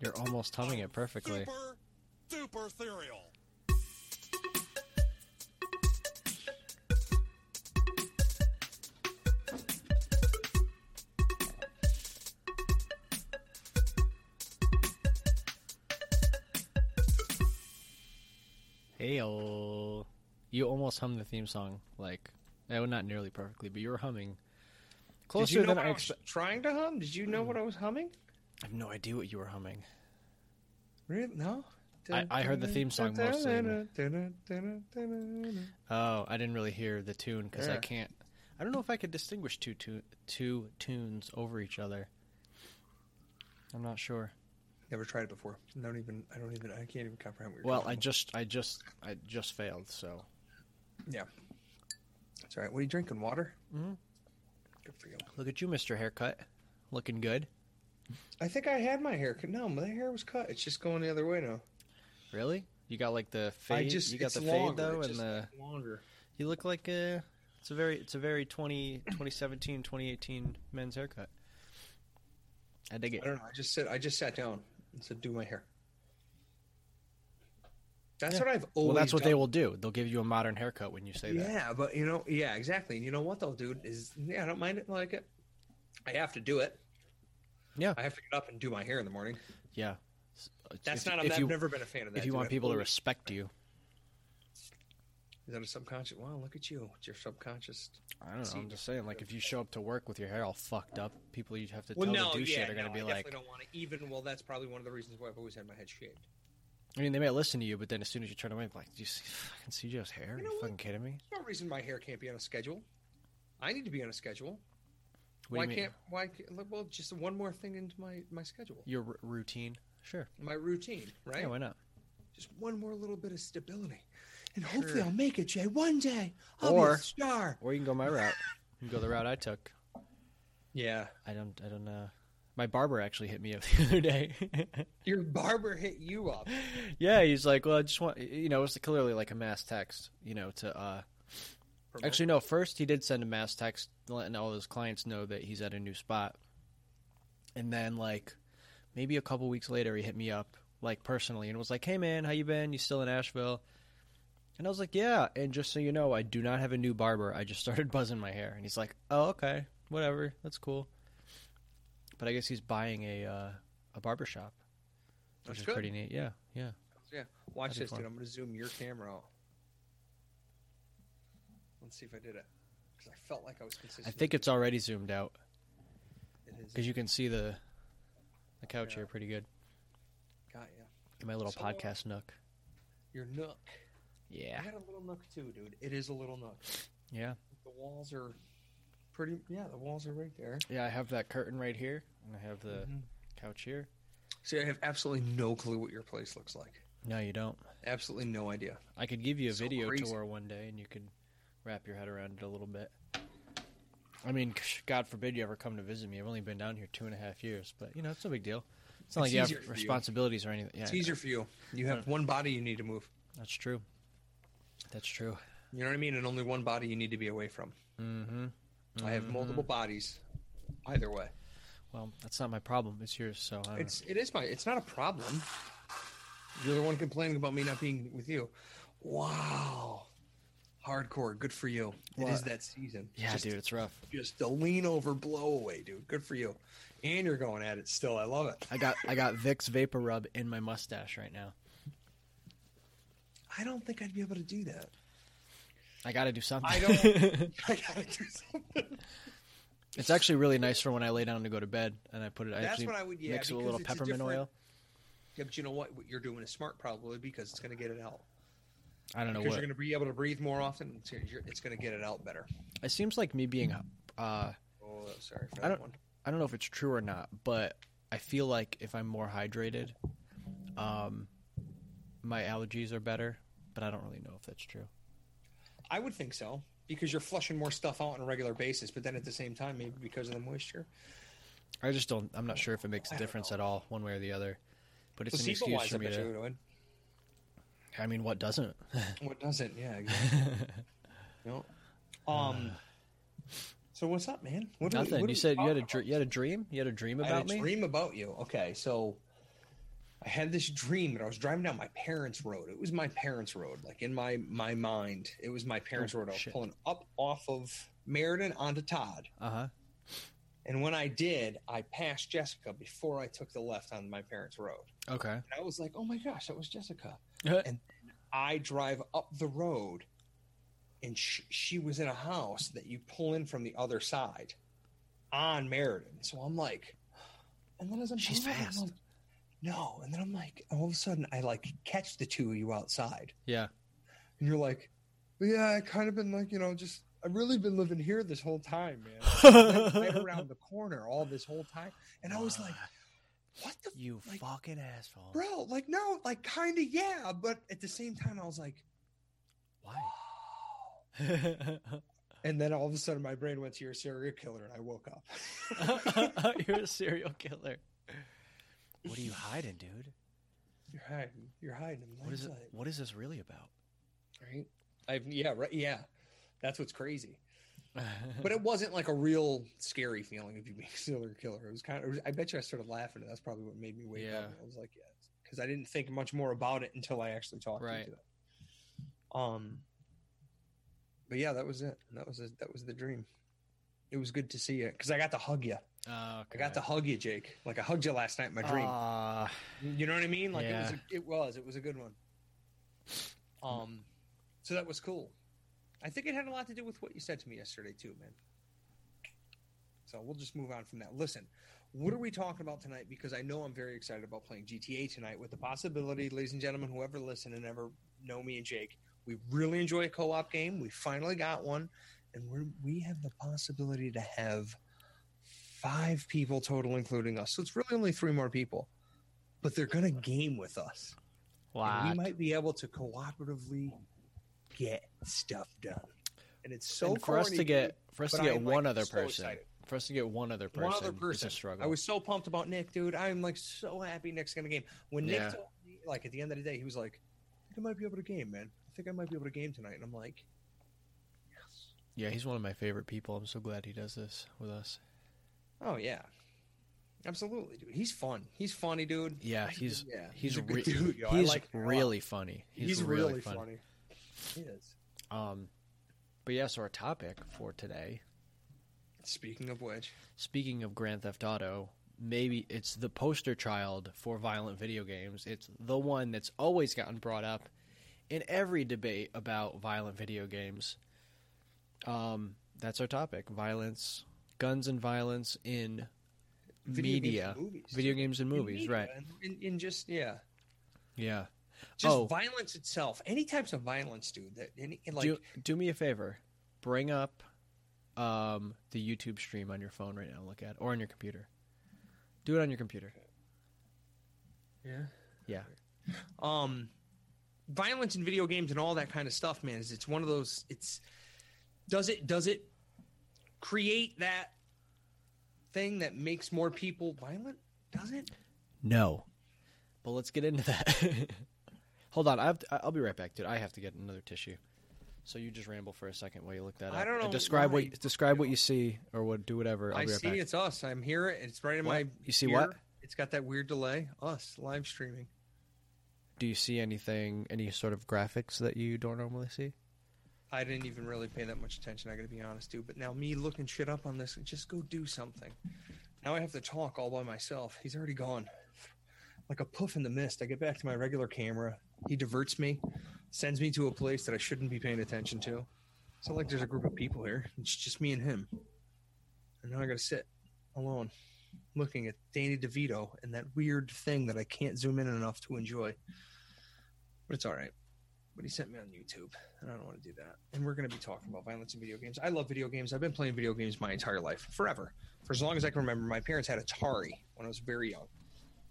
You're almost humming it perfectly. Super cereal. Hey, you almost hummed the theme song like, eh, not nearly perfectly, but you were humming Did closer you know than what I I was trying to hum? Did you know what I was humming? I have no idea what you were humming. Really? No. I- I heard the theme song mostly. Oh, I didn't really hear the tune because I can't. I don't know if I could distinguish two two tunes over each other. I'm not sure. Never tried it before. Don't even. I don't even. I can't even comprehend what you're Well, I just, I just, I just failed. So Yeah. That's all right. What are you drinking? Water. Mhm. Good for you. look at you, Mister Haircut, looking good. I think I had my hair cut. No, my hair was cut. It's just going the other way now. Really? You got like the fade. I just. you got the longer. fade though, It's and the. longer. You look like a. It's a very, it's a very 20, 2017, 2018 men's haircut. I dig it. I don't know. I just said. I just sat down and said, "Do my hair." That's Yeah. what I've always. Well, that's what done. they will do. They'll give you a modern haircut when you say that. Yeah, but you know, yeah, exactly. And you know what they'll do is, yeah, I don't mind it. Like it, I have to do it. Yeah. I have to get up and do my hair in the morning. Yeah. That's If- not. if I've you- never been a fan of that. If you want people to respect you, is that a subconscious? Wow, look at you. It's your subconscious. I don't know. I'm just saying, like, if you show up to work with your hair all fucked up, people you have to Well, tell no, to do yeah, shit are gonna be I like. I don't want to. Even well, that's probably one of the reasons why I've always had my head shaved. I mean, they may listen to you, but then as soon as you turn away, like, do you see fucking CJ's hair? You Are know you what? fucking kidding me? There's no reason my hair can't be on a schedule. I need to be on a schedule. What why do you mean? can't? Why? Can't, well, just one more thing into my my schedule, Your r- routine? Sure. my routine, right? Yeah, why not? Just one more little bit of stability, and hopefully Sure. I'll make it, Jay. One day I'll Or- be a star. Or you can go my route. You can go the route I took. Yeah, I don't. I don't know. My barber actually hit me up the other day. your barber hit you up. yeah, he's like, well, I just want, you know, it's clearly like a mass text, you know, to uh, Promote. Actually, no. First, he did send a mass text letting all his clients know that he's at a new spot, and then like maybe a couple weeks later, he hit me up like personally and was like, "Hey, man, how you been? You still in Asheville?" And I was like, "Yeah." And just so you know, I do not have a new barber. I just started buzzing my hair, and he's like, "Oh, okay, whatever, that's cool." But I guess he's buying a uh, a barber shop, which That's is good. pretty neat. Yeah, yeah. Yeah, watch That'd this, dude. I'm going to zoom your camera out. Let's see if I did it. Because I felt like I was consistent. I think it's already zoomed out it is. because you can see the the couch Yeah. here pretty good. Got ya. In my little So, podcast nook. Your nook. Yeah. I got a little nook too, dude. It is a little nook. Yeah. The walls are pretty. Yeah, the walls are right there. Yeah, I have that curtain right here, and I have the Mhm. couch here. See, I have absolutely no clue what your place looks like. No, you don't. Absolutely no idea. I could give you a So video crazy. tour one day, and you could wrap your head around it a little bit. I mean, God forbid you ever come to visit me. I've only been down here two and a half years, but you know it's no big deal. It's not It's like you easier have for you. responsibilities or anything. Yeah, It's easier for you. You have one body you need to move. that's true. That's true. You know what I mean? And only one body you need to be away from. Mm-hmm. I have multiple mm-hmm. bodies. Either way, Well, that's not my problem. It's yours. So I it's it is my. It's not a problem. You're the one complaining about me not being with you. Wow, hardcore. Good for you. It is that season. yeah, just, dude, it's rough. Just a lean over blow away, dude. Good for you. And you're going at it still. I love it. I got I got Vicks VapoRub in my mustache right now. I don't think I'd be able to do that. I got to do something. I don't. I gotta do something. It's actually really nice for when I lay down to go to bed, and I put it. I That's what I would. Yeah, mix it with a little it's a peppermint oil. Yeah, but you know what? What you're doing is smart, probably because it's going to get it out. I don't know Because what. you're going to be able to breathe more often. It's, it's going to get it out better. It seems like me being. Uh, Oh, sorry for I that don't- one. I don't know if it's true or not, but I feel like if I'm more hydrated, um, my allergies are better. But I don't really know if that's true. I would think so because you're flushing more stuff out on a regular basis, but then at the same time, maybe because of the moisture. I just don't. I'm not sure if it makes a difference know. at all, one way or the other. But it's an excuse for me to. I mean, what doesn't? What doesn't? Yeah. Exactly. you know? Um. So what's up, man? What we- Nothing. what you said you had a dr- you had a dream. You had a dream I about had a me. dream about you. Okay, so I had this dream that I was driving down my parents' road. It was my parents' road, like in my my mind, it was my parents' Oh, road. I was shit. pulling up off of Meriden onto Todd, Uh huh. and when I did, I passed Jessica before I took the left on my parents' road. Okay. And I was like, "Oh my gosh, that was Jessica." And I drive up the road, and she, she was in a house that you pull in from the other side on Meriden. So I'm like, and then as I'm She's fast. like, no, and then I'm like, all of a sudden, I like catch the two of you outside, yeah. and you're like, yeah, I kind of been like, you know, just I've really been living here this whole time, man. Like, right around the corner all this whole time, and I was like, what the You like, fucking asshole. bro? Like, no, like, kind of, yeah, but at the same time, I was like. Why? And then all of a sudden, my brain went to your serial killer, and I woke up. You're a serial killer. What are you hiding, dude? You're hiding. You're hiding. in What is it? What is this really about? Right? I've yeah, right. Yeah, that's what's crazy. But it wasn't like a real scary feeling of you being a serial killer. It was kind of. Was, I bet you I started laughing, that's probably what made me wake Yeah. up. I was like, yeah, because I didn't think much more about it until I actually talked Right. to you. Um. But yeah, that was it. That was it. That was the dream. It was good to see you because I got to hug you. Oh, I got to hug you, Jake. Like I hugged you last night in my dream. Uh, You know what I mean? Like it was. A, it was. It was a good one. Um, so that was cool. I think it had a lot to do with what you said to me yesterday too, man. So we'll just move on from that. Listen, what are we talking about tonight? Because I know I'm very excited about playing GTA tonight. With the possibility, ladies and gentlemen, whoever listen and ever know me and Jake, we really enjoy a co-op game. We finally got one, and we we have the possibility to have five people total, including us. So it's really only three more people, but they're gonna game with us. Wow. we might be able to cooperatively get stuff done. And it's so and for us to get for us to get I'm, like, one other so person, excited. for us to get one other person, one other person. struggle. I was so pumped about Nick, dude. I'm like so happy Nick's gonna game. When Nick Yeah. told me, like at the end of the day, he was like, "I think I might be able to game, man. I think I might be able to game tonight." And I'm like, "Yes, yeah, he's one of my favorite people. I'm so glad he does this with us. Oh yeah, absolutely, dude. He's fun. He's funny, dude. Yeah, he's yeah, he's, a good re- dude. Yo. I he's like a really funny. He's, He's, really, really funny. funny. He is. Um, but yeah, so our topic for today, Speaking of which, speaking of Grand Theft Auto, maybe it's the poster child for violent video games. It's the one that's always gotten brought up in every debate about violent video games. Um, that's our topic: violence, guns, and violence in video media, and movies, video games and movies. media, right? in, in just yeah, Yeah. just Oh. violence itself. Any types of violence, dude. That any like do do me a favor. Bring up um, the YouTube stream on your phone right now. Look at or on your computer. Do it on your computer. yeah, Yeah. um, violence in video games and all that kind of stuff, man. Is it's one of those. It's does it does it create that thing that makes more people violent? Does it? No. But let's get into that. Hold on. I have to, I'll be right back, dude. I have to get another tissue. So you just ramble for a second while you look that up. I don't And know Describe why. what you, describe what you see or what do whatever. I'll I be right see back. it's us. I'm here. It's right in What? my. You see ear. what? It's got that weird delay. Us live streaming. Do you see anything any sort of graphics that you don't normally see? I didn't even really pay that much attention. I got to be honest, dude. But now me looking shit up on this, just go do something. Now I have to talk all by myself. He's already gone, like a puff in the mist. I get back to my regular camera. He diverts me, sends me to a place that I shouldn't be paying attention to. It's like there's a group of people here. It's just me and him. And now I got to sit alone, looking at Danny DeVito and that weird thing that I can't zoom in enough to enjoy. But it's all right but he sent me on YouTube, and I don't want to do that. And we're going to be talking about violence in video games. I love video games. I've been playing video games my entire life, forever, for as long as I can remember. My parents had Atari when I was very young.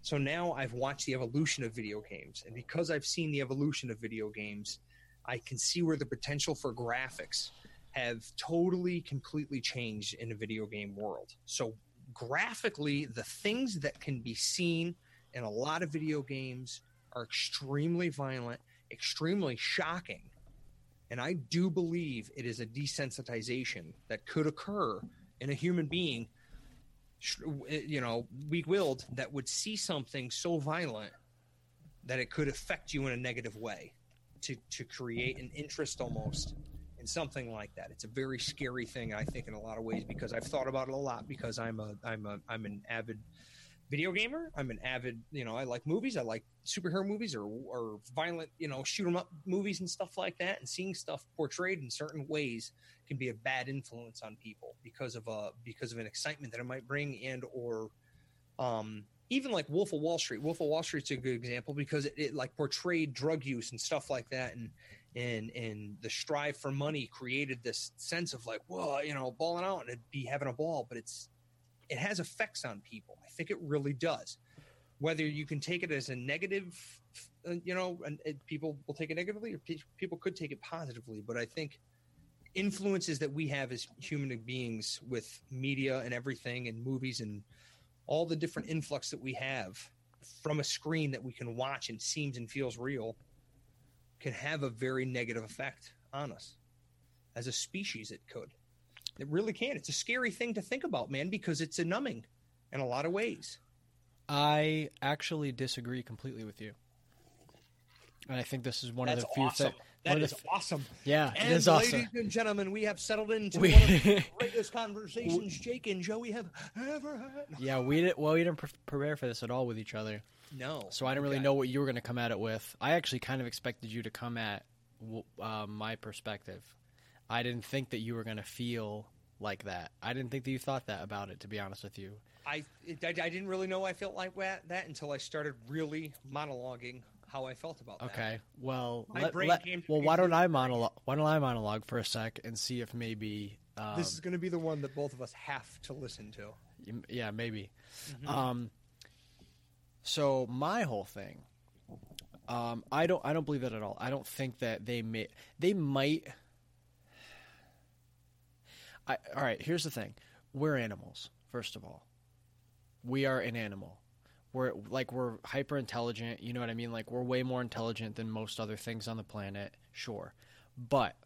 So now I've watched the evolution of video games, and because I've seen the evolution of video games, I can see where the potential for graphics have totally, completely changed in the video game world. So graphically, the things that can be seen in a lot of video games are extremely violent extremely shocking. And I do believe it is a desensitization that could occur in a human being, you know, weak-willed that would see something so violent that it could affect you in a negative way, to to create an interest almost in something like that. It's a very scary thing, I think, in a lot of ways because I've thought about it a lot because I'm a I'm a I'm an avid video gamer. I'm an avid, you know, I like movies. I like superhero movies or or violent, you know, shoot 'em up movies and stuff like that. And seeing stuff portrayed in certain ways can be a bad influence on people because of a because of an excitement that it might bring and or um even like Wolf of Wall Street. Wolf of Wall Street's a good example because it, it like portrayed drug use and stuff like that and and and the strive for money created this sense of like, well, you know, balling out and it'd be having a ball, but it's it has effects on people. I think it really does. Whether you can take it as a negative, uh, you know, and it, people will take it negatively, or pe- people could take it positively. But I think influences that we have as human beings with media and everything, and movies, and all the different influx that we have from a screen that we can watch and seems and feels real, can have a very negative effect on us. As a species, it could. It really can. It's a scary thing to think about, man, because it's a numbing in a lot of ways. I actually disagree completely with you. And I think this is one That's of the few awesome. That is f- awesome. Yeah, And it is awesome. ladies and gentlemen, we have settled into We- one of the greatest conversations Jake and Joey have ever had. Yeah, we didn't. Well, we didn't pre- prepare for this at all with each other, No. so I didn't really Okay. know what you were going to come at it with. I actually kind of expected you to come at uh, my perspective. I didn't think that you were going to feel like that. I didn't think that you thought that about it. To be honest with you, I, it, I I didn't really know I felt like that, that until I started really monologuing how I felt about that. okay. Well, My let, brain let- came well, why don't I monologue? Why don't I monologue for a sec and see if maybe um, This is going to be the one that both of us have to listen to. Yeah, maybe. Mm-hmm. Um, so my whole thing, um, I don't, I don't believe that at all. I don't think that they may, they might. I, all right. Here's the thing: we're animals. First of all, we are an animal. We're like we're hyper intelligent. You know what I mean? Like we're way more intelligent than most other things on the planet. Sure, but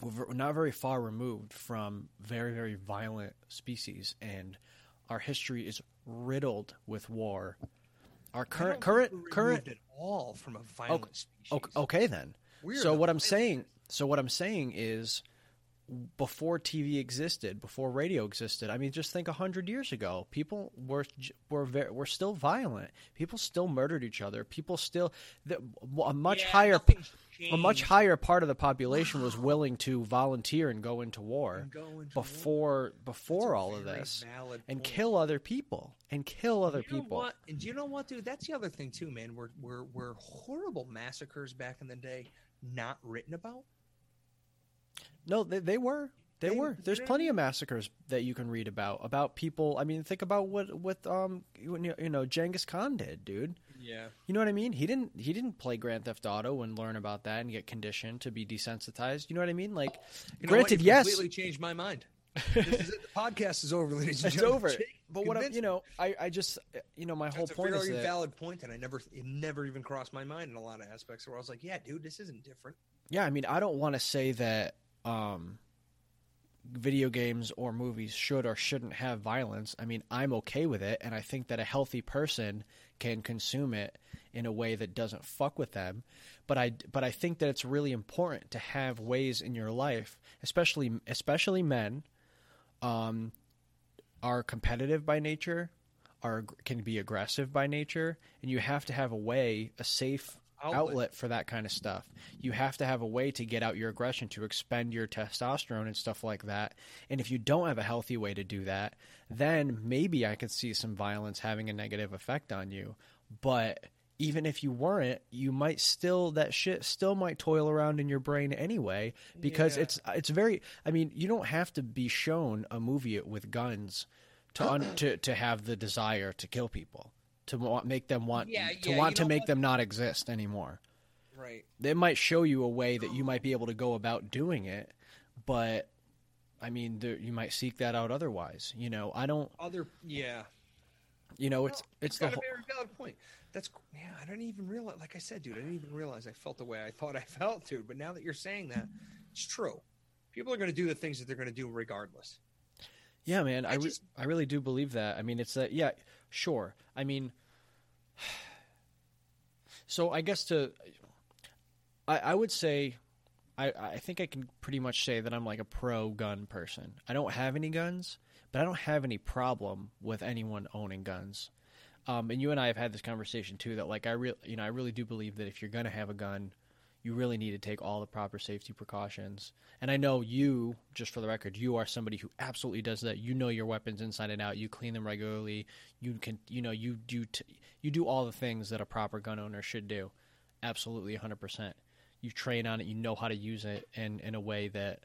we're not very far removed from very very violent species and our history is riddled with war our current current current at all from a violent species. okay, okay then We're so what i'm saying so what i'm saying is before tv existed before radio existed i mean just think 100 years ago people were were very, were still violent people still murdered each other people still the, a much Yeah, higher a much higher part of the population was willing to volunteer and go into war go into before before all of this and point. kill other people and kill other you know people. What? And do you know what, dude? That's the other thing too, man. Were were were horrible massacres back in the day not written about? No, they, they were. They, They- were. There's they- plenty of massacres that you can read about about people. I mean, think about what what um you know Genghis Khan did, dude. Yeah. You know what I mean? He didn't he didn't play Grand Theft Auto and learn about that and get conditioned to be desensitized. You know what I mean? Like, You granted, yes, Completely changed my mind. this is it. The podcast is over, ladies and it's over. Jake But what I, you know, I I just you know my whole That's a point very is that valid point, and I never, it never even crossed my mind in a lot of aspects. Where I was like, "Yeah, dude, this isn't different." Yeah, I mean, I don't want to say that um, video games or movies should or shouldn't have violence. I mean, I'm okay with it, and I think that a healthy person can consume it in a way that doesn't fuck with them. But I, but I think that it's really important to have ways in your life, especially especially men, um, are competitive by nature, are can be aggressive by nature, and you have to have a way, a safe Outlet. outlet. for that kind of stuff. You have to have a way to get out your aggression, to expend your testosterone and stuff like that. And if you don't have a healthy way to do that, then maybe I could see some violence having a negative effect on you. But even if you weren't, you might still that shit still might toil around in your brain anyway because Yeah. it's it's very I mean, you don't have to be shown a movie with guns to un, to to have the desire to kill people. To want, make them want Yeah, to yeah, want to make them not exist anymore Right. they might show you a way that you might be able to go about doing it, but I mean, there, you might seek that out otherwise. You know, I don't. Other, yeah. You know, it's No, it's the got a whole. very valid point. That's yeah. I don't even realize. Like I said, dude, I didn't even realize I felt the way I thought I felt, dude. But now that you're saying that, it's true. People are going to do the things that they're going to do regardless. Yeah, man, I, I re- just- I really do believe that. I mean, it's that. Yeah, sure. I mean, so I guess to, I I would say, I I think I can pretty much say that I'm like a pro gun person. I don't have any guns, but I don't have any problem with anyone owning guns. Um, and you and I have had this conversation too. That like I real you know I really do believe that if you're gonna have a gun, you really need to take all the proper safety precautions. And I know you, just for the record, you are somebody who absolutely does that. You know your weapons inside and out. You clean them regularly. You can, you know, you do t- you do all the things that a proper gun owner should do. Absolutely, 100%. You train on it. You know how to use it in in a way that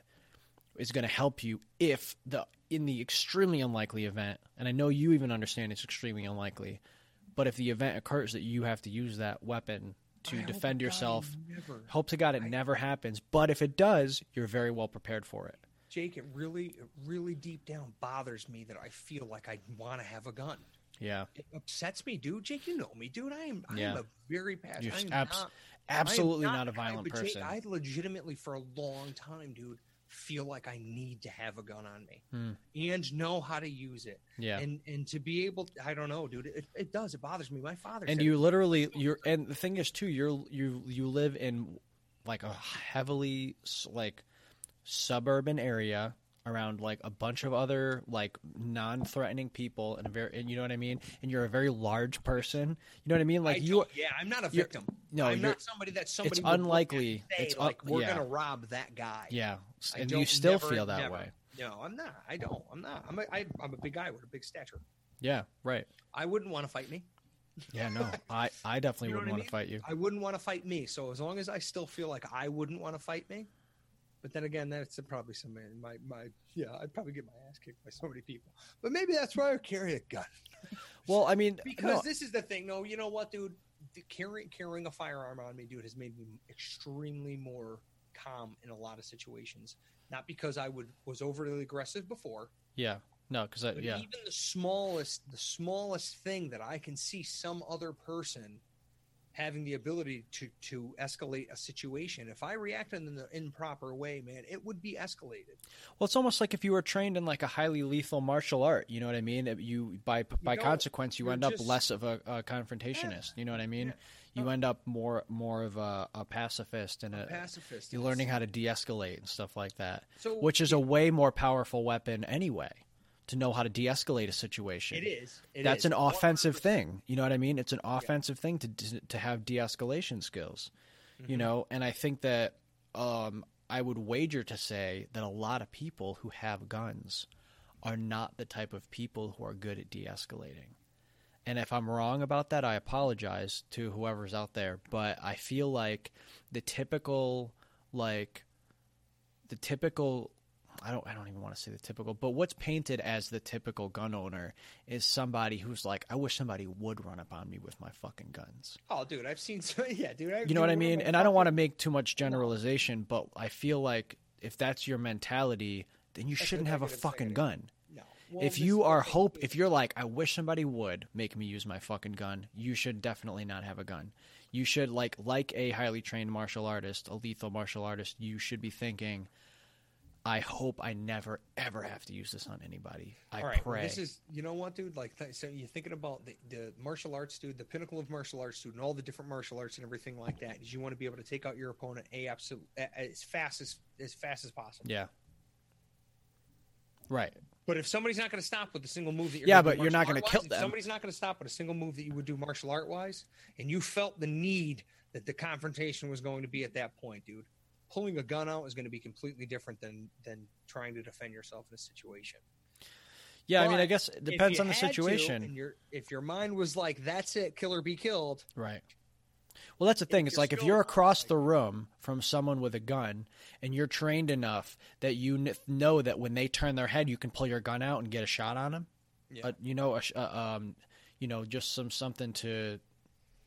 is going to help you if the in the extremely unlikely event, and I know you even understand it's extremely unlikely, but if the event occurs that you have to use that weapon to I defend yourself, never. hope to God it never happens. But if it does, you're very well prepared for it. Jake, it really, it really deep down bothers me that I feel like I want to have a gun. Yeah, It upsets me, dude. Jake, you know me, dude. I am, I am a very passionate. I abs- not- absolutely I am not, a violent but Jake, person. I legitimately, for a long time, dude, feel like I need to have a gun on me Hmm. and know how to use it. yeah, And and to be able, I don't know, dude. It, it does. It bothers me. My father. and said, you literally you're and the thing is too you're you you live in like a heavily like suburban area around like a bunch of other like non-threatening people and a very and you know what I mean and you're a very large person you know what I mean I like you yeah, I'm not a victim. no, I'm not somebody that somebody. it's would look at unlikely. say, It's un- like we're yeah. gonna rob that guy. yeah I and you still never- feel that never. way No, I'm not. I don't. I'm not. I'm a, I, I'm a big guy with a big stature. yeah right I wouldn't want to fight me. yeah no I I definitely You know wouldn't I want to fight you I wouldn't want to fight me. So as long as I still feel like I wouldn't want to fight me, but then again, that's probably somebody my my yeah. I'd probably get my ass kicked by so many people. But maybe that's why I carry a gun well I mean because no, this is the thing. No, you know what, dude? The carrying carrying a firearm on me, dude, has made me extremely more calm in a lot of situations. Not because I would was overly aggressive before, yeah no because yeah even the smallest the smallest thing that I can see some other person having the ability to to escalate a situation. If I reacted in the improper way, man, it would be escalated. Well, it's almost like if you were trained in like a highly lethal martial art. You know what I mean? You by by don't. consequence, you end up less of a, a confrontationist. You know what I mean? Yeah. You uh-huh. end up more more of a, a pacifist and a, Pacifist. you're learning how to de-escalate and stuff like that, So which is a way more powerful weapon anyway. To know how to de-escalate a situation, it is. It That's is. an offensive 100%. thing. You know what I mean? It's an offensive thing to to have de-escalation skills. You Mhm. know, and I think that um, I would wager to say that a lot of people who have guns are not the type of people who are good at de-escalating. And if I'm wrong about that, I apologize to whoever's out there. But I feel like the typical, like, the typical I don't I don't even want to say the typical, but what's painted as the typical gun owner is somebody who's like, I wish somebody would run up on me with my fucking guns. Oh, dude, I've seen. So, yeah, dude. I, You know what I mean? And I don't want to make too much generalization, but I feel like if that's your mentality, then you That's shouldn't have a fucking gun. No. Well, if you are hope if you're like I wish somebody would make me use my fucking gun, you should definitely not have a gun. You should like like a highly trained martial artist, a lethal martial artist, you should be thinking I hope I never ever have to use this on anybody. I All right, well, pray. this is you know what, dude. Like, th- so you're thinking about the, the martial arts, dude, the pinnacle of martial arts, dude, and all the different martial arts and everything like that. Is you want to be able to take out your opponent a absolute as fast as as fast as possible. yeah. Right. But if somebody's not going to stop with a single move that you're Yeah, but you're not gonna art-wise, kill them. Somebody's not going to stop with a single move that you would do martial art wise, and you felt the need that the confrontation was going to be at that point, dude. Pulling a gun out is going to be completely different than than trying to defend yourself in a situation. Yeah, I mean I guess it depends on the to, situation. and your if your mind was like, "That's it, kill or be killed," Right. Well, that's the thing. It's like if you're across the room from someone with a gun and you're trained enough that you kn- know that when they turn their head, you can pull your gun out and get a shot on them. Yeah. Uh, you know, a sh- uh, um, you know, just some something to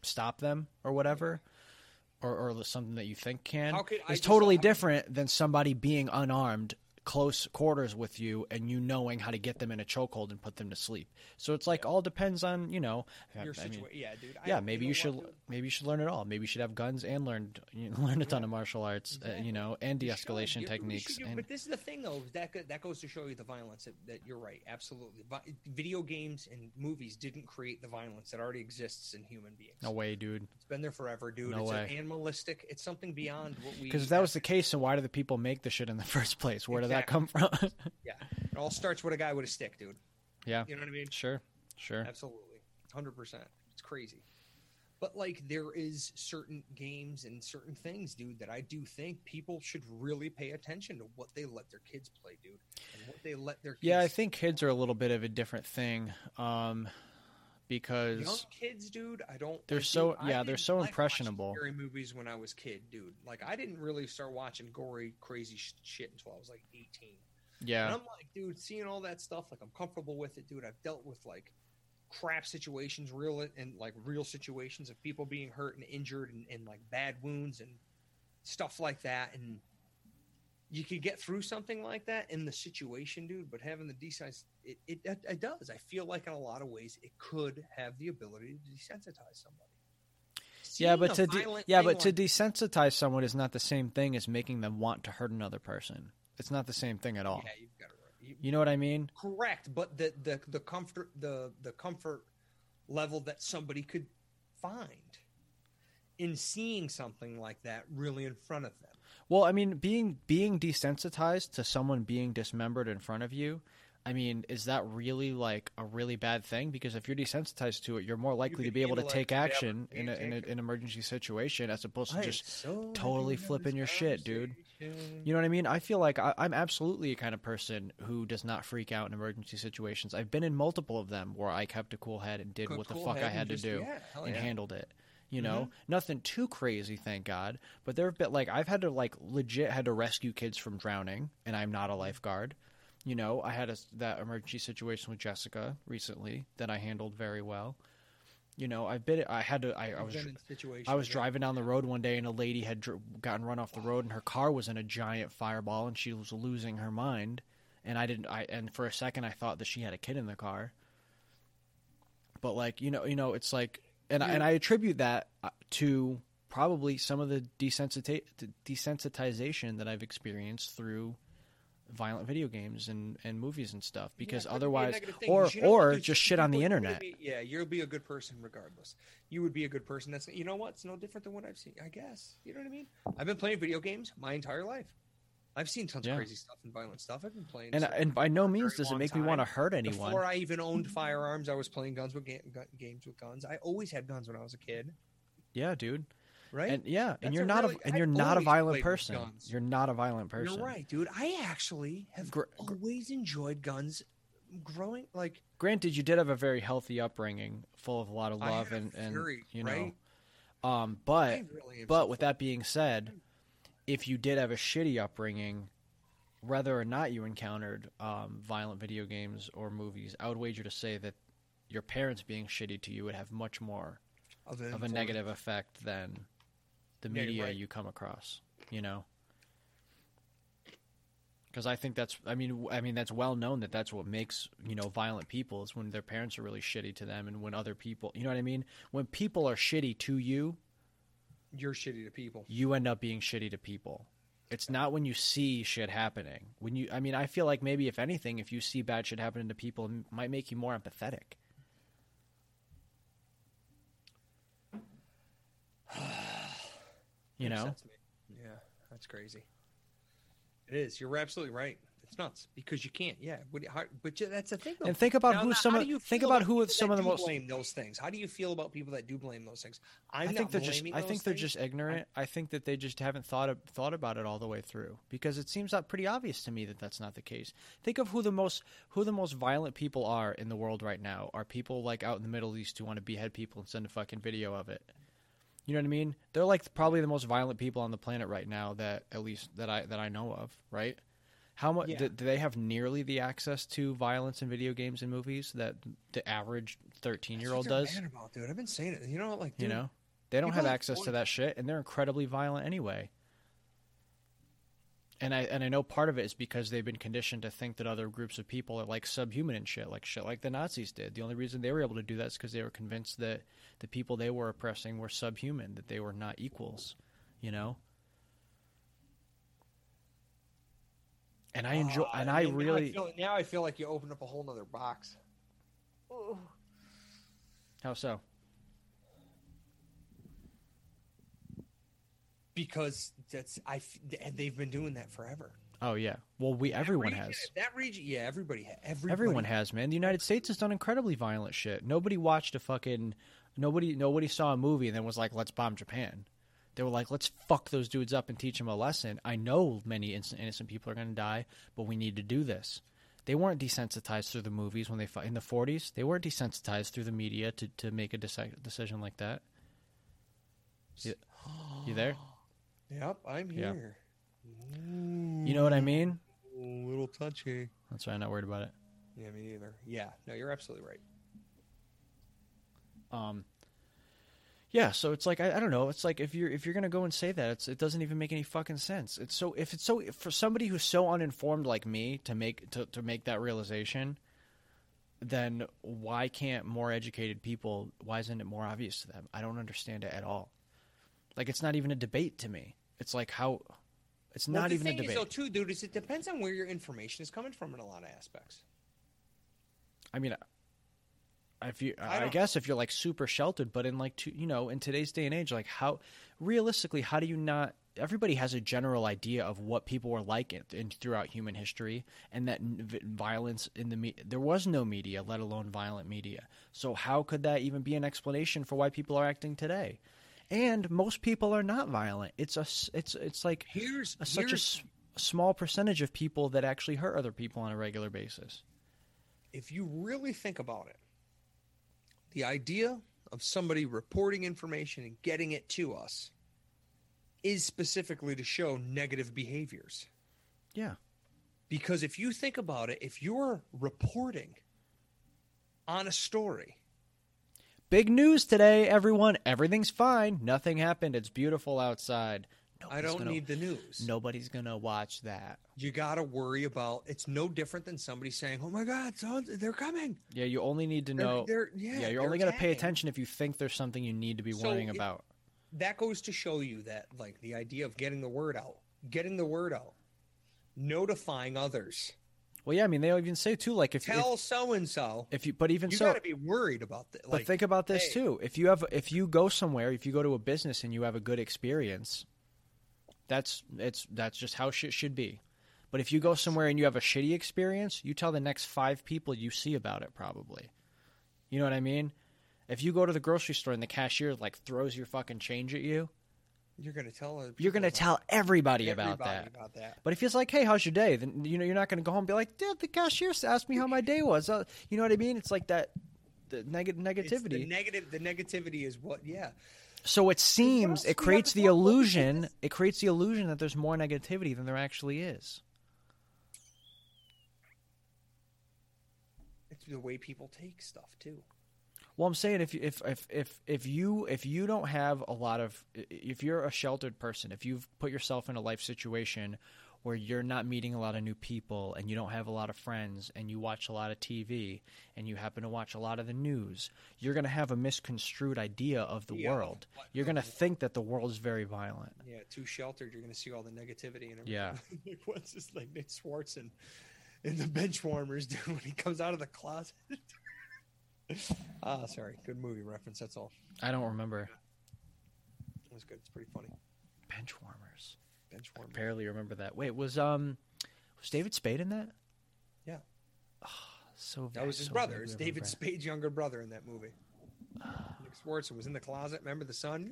stop them or whatever, or or something that you think can. How could- I It's just totally different than somebody being unarmed. Close quarters with you, and you knowing how to get them in a chokehold and put them to sleep. So it's like all depends on you know. your I mean, yeah, dude. I- yeah, maybe you, should maybe you should learn it all. Maybe you should have guns and learn you know, learn a ton of martial arts, uh, you know, and de-escalation should. Techniques. should, and but this is the thing, though. That that goes to show you the violence. That, that you're right. Absolutely. Vi- Video games and movies didn't create the violence that already exists in human beings. no way, dude. It's been there forever, dude. No it's way. an animalistic. It's something beyond what we. Because if that was the case, then why do the people make the shit in the first place? Where did that come from? yeah, it all starts with a guy with a stick, dude. yeah, You know what I mean? sure, sure. Absolutely, hundred percent. It's crazy. But like, there is certain games and certain things, dude, that I do think people should really pay attention to what they let their kids play, dude, and what they let their kids Yeah, I think kids are a little bit of a different thing, um, because young kids, dude. I don't. They're like, so- dude, yeah, they're so impressionable. Scary movies when I was kid, dude. Like I didn't really start watching gory, crazy sh- shit until I was like eighteen. And yeah, I'm like, dude, seeing all that stuff, like I'm comfortable with it, dude. I've dealt with like crap situations, real and like real situations of people being hurt and injured and, and like bad wounds and stuff like that. And you could get through something like that in the situation, dude. But having the desens, it, it it does. I feel like in a lot of ways it could have the ability to desensitize somebody. yeah, but to de- yeah, but to desensitize someone is not the same thing as making them want to hurt another person. It's not the same thing at all. yeah, you've got it right. You- You know what I mean? Correct, but the the the comfort the the comfort level that somebody could find in seeing something like that really in front of them. Well, I mean, being being desensitized to someone being dismembered in front of you, I mean, is that really like a really bad thing? Because if you're desensitized to it, you're more likely to be able to take you'll be able action in, a, in a, an emergency situation as opposed to I just so totally happy to have flipping your shit, dude. You know what I mean? I feel like I, I'm absolutely a kind of person who does not freak out in emergency situations. I've been in multiple of them where I kept a cool head and did Cool- what the cool fuck I had to do yeah, and yeah. handled it. You know, Mhm. nothing too crazy, thank God. But there have been like I've had to like legit had to rescue kids from drowning, and I'm not a lifeguard. You know, I had a, that emergency situation with Jessica recently that I handled very well. You know, I've been I had to I, I was been in situations, I was yeah. driving down the road one day and a lady had dr- gotten run off the road and her car was in a giant fireball and she was losing her mind. And I didn't. I and for a second I thought that she had a kid in the car. But like you know, you know, it's like, and I, and I attribute that uh, to probably some of the desensita- desensitization that I've experienced through violent video games and, and movies and stuff. Because Yeah, it could be a otherwise, thing, or you know or just shit on the internet. be- yeah, you'll be a good person regardless. You would be a good person. That's you know what? It's no different than what I've seen. I guess you know what I mean. I've been playing video games my entire life. I've seen tons Yeah. of crazy stuff and violent stuff. I've been playing. And and by no means does it make me want to hurt anyone. Before I even owned firearms, I was playing guns with ga- games with guns. I always had guns when I was a kid, Yeah, dude. right? And yeah, and you're not really- a and you're not a violent person. You're not a violent person. You're right, dude. I actually have Gr- always enjoyed guns. Growing like Granted, you did have a very healthy upbringing, full of a lot of love and and you know. right? Um, but really but with that being said, if you did have a shitty upbringing, whether or not you encountered um, violent video games or movies, I would wager to say that your parents being shitty to you would have much more of, of a negative effect than the Yeah, media right. you come across. You know, because I think that's I mean w- I mean that's well known that that's what makes you know violent people is when their parents are really shitty to them and when other people you know what I mean when people are shitty to you You're shitty to people. you end up being shitty to people. It's not when you see shit happening. When you, I mean, I feel like maybe if anything, if you see bad shit happening to people, it might make you more empathetic. You know, Yeah, that's crazy. It is. You're absolutely right. It's nuts because you can't. Yeah, but, how, but that's the thing. Though. and think about Now, who now, some of you think feel about who some of the most. blame those things. How do you feel about people that do blame those things? I'm I think they're just. I think they're things. just ignorant. I think that they just haven't thought of, thought about it all the way through because it seems not pretty obvious to me that that's not the case. Think of who the most who the most violent people are in the world right now. Are people like out in the Middle East who want to behead people and send a fucking video of it? You know what I mean? They're like probably the most violent people on the planet right now that at least that I that I know of, right? How much Yeah. do, do they have nearly the access to violence in video games and movies that the average thirteen year old does? about, dude. I've been saying it. You know, like You know, they don't have access to that shit, and they're incredibly violent anyway. and I and I know part of it is because they've been conditioned to think that other groups of people are like subhuman and shit, like shit like the Nazis did. The only reason they were able to do that is because they were convinced that the people they were oppressing were subhuman, that they were not equals, you know. And I enjoy, Ah, and I man, really, now I, feel, now I feel like you opened up a whole nother box. how so? Because that's I and They've been doing that forever. Oh yeah, well we everyone That has. that region. Yeah, everybody. ha- Everybody. Everyone has, man. The United States has done incredibly violent shit. Nobody watched a fucking nobody nobody saw a movie and then was like, "Let's bomb Japan." They were like, "Let's fuck those dudes up and teach them a lesson." I know many innocent, innocent people are going to die, but we need to do this. They weren't desensitized through the movies when they fought in the 40s. They weren't desensitized through the media to, to make a deci- decision like that. You, you there? Yep, I'm Yeah. here. You know what I mean? A little touchy. That's why I'm not worried about it. Yeah, me neither. Yeah, no, you're absolutely right. Um, yeah, so it's like I, I don't know. It's like if you're if you're gonna go and say that, it's it doesn't even make any fucking sense. It's so if it's so for somebody who's so uninformed like me to make to to make that realization, then why can't more educated people? Why isn't it more obvious to them? I don't understand it at all. Like it's not even a debate to me. It's like how it's Well, not even a thing is, debate. though, too, dude, is it depends on where your information is coming from in a lot of aspects. I mean, if you, I I, guess if you're like super sheltered, but in like, you know, in today's day and age, like how realistically, how do you not? Everybody has a general idea of what people were like in, in throughout human history, and that violence in the me- there was no media, let alone violent media. So how could that even be an explanation for why people are acting today? And most people are not violent. It's a, it's, it's like Here's a, such a here's- s- small percentage of people that actually hurt other people on a regular basis. if you really think about it, the idea of somebody reporting information and getting it to us is specifically to show negative behaviors. Yeah. Because if you think about it, if you're reporting on a story, Big news today, everyone. Everything's fine. Nothing happened. It's beautiful outside. I don't gonna, need the news. Nobody's gonna watch that. You got to worry about it's no different than somebody saying, "Oh my God, so they're coming." Yeah, you only need to They're- know. they're- yeah, yeah, you're only gonna pay attention if you think there's something you need to be So worrying it- about. That goes to show you that, like, the idea of getting the word out, getting the word out, notifying others. Well, yeah, I mean they even say too, like if Tell so and so. if, if you, but even You so, you got to be worried about that. But think about this hey, too. If you have, if you go somewhere, if you go to a business and you have a good experience, that's it's that's just how shit should be. But if you go somewhere and you have a shitty experience, you tell the next five people you see about it. Probably, you know what I mean. If you go to the grocery store and the cashier like throws your fucking change at you, You're going to tell. you're gonna tell everybody, about everybody that. About that. But if he's like, "Hey, how's your day?" Then you know you're not going to go home and be like, "Dude, the cashier asked me how my day was." Uh, you know what I mean? It's like that the neg- It's negativity. the negative. The negativity is what. Yeah. So it seems it creates the illusion. It creates the illusion that there's more negativity than there actually is. It's the way people take stuff too. Well, I'm saying if you- if if if if you if you don't have a lot of if you're a sheltered person, if you've put yourself in a life situation where you're not meeting a lot of new people and you don't have a lot of friends and you watch a lot of TV and you happen to watch a lot of the news, you're going to have a misconstrued idea of the Yeah, world. You're going to think that the world is very violent. Yeah, too sheltered. You're going to see all the negativity and everything. Yeah. like, what's this like Nick Swartz and in the bench warmers, dude, when he comes out of the closet. ah, sorry. Good movie reference. That's all. I don't remember It was good. It's pretty funny. bench warmers. Bench warmers. barely remember that. Wait, was um was David Spade in that? Yeah. So That was his so brother. It's David. Spade's younger brother in that movie. Nick Swartz was in the closet. Remember the son?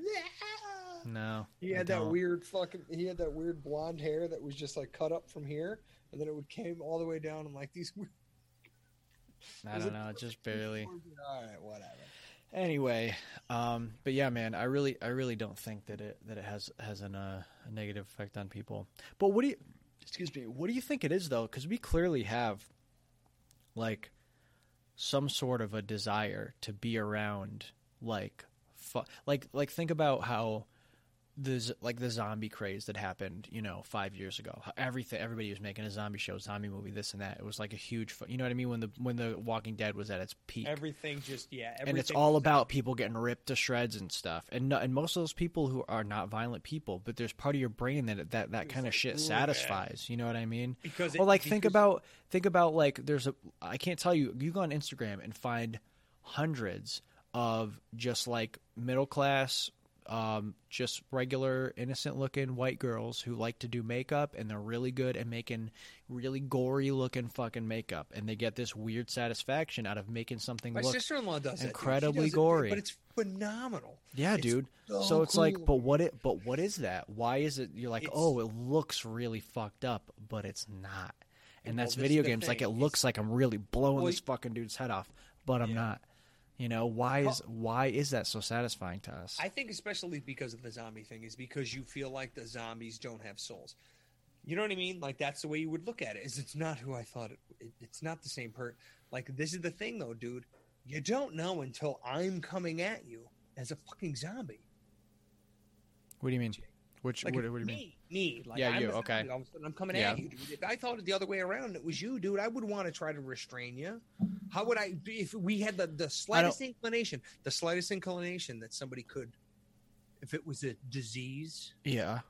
No, He had that weird fucking. He had that weird blonde hair that was just like cut up from here, and then it would came all the way down and like these. weird- I don't know, just barely. All right, whatever. Anyway, um, but yeah, man, I really, I really don't think that it that it has has an, uh, a negative effect on people. But what do you, excuse me, what do you think it is though? Because we clearly have, like, some sort of a desire to be around, like, fu- like, like think about how the like the zombie craze that happened, you know, five years ago. Everything, everybody was making a zombie show, zombie movie, this and that. It was like a huge, you know what I mean? When the when the Walking Dead was at its peak, Everything just yeah. and it's all about people getting ripped to shreds and stuff. And no, and most of those people who are not violent people, but there's part of your brain that that that kind of like, shit "Ooh, satisfies. You know what I mean? because well, like think about think about like there's a I can't tell you. You go on Instagram and find hundreds of just like middle class. Um, just regular, innocent looking white girls who like to do makeup and they're really good at making really gory looking fucking makeup. And they get this weird satisfaction out of making something My look sister-in-law does incredibly does it, gory. but it's phenomenal. yeah, It's dude. so So, it's like, but what it, but what is that? Why is it? You're like, It's- oh, it looks really fucked up, but it's not. And Well, that's video games. Like it looks like I'm really blowing Well, this fucking dude's head off, but I'm not. You know why is why is that so satisfying to us? I think especially because of the zombie thing is because you feel like the zombies don't have souls. You know what I mean? Like that's the way you would look at it. Is it's not who I thought it. it it's not the same per. Like this is the thing though, dude. You don't know until I'm coming at you as a fucking zombie. what do you mean? Which Like what, what do you mean? me, me, like Yeah, I'm you, okay. All of a sudden, I'm coming Yeah. at you, dude. If I thought it the other way around, it was you, dude. I would want to try to restrain you. How would I? If we had the the slightest inclination, the slightest inclination that somebody could, if it was a disease, Yeah,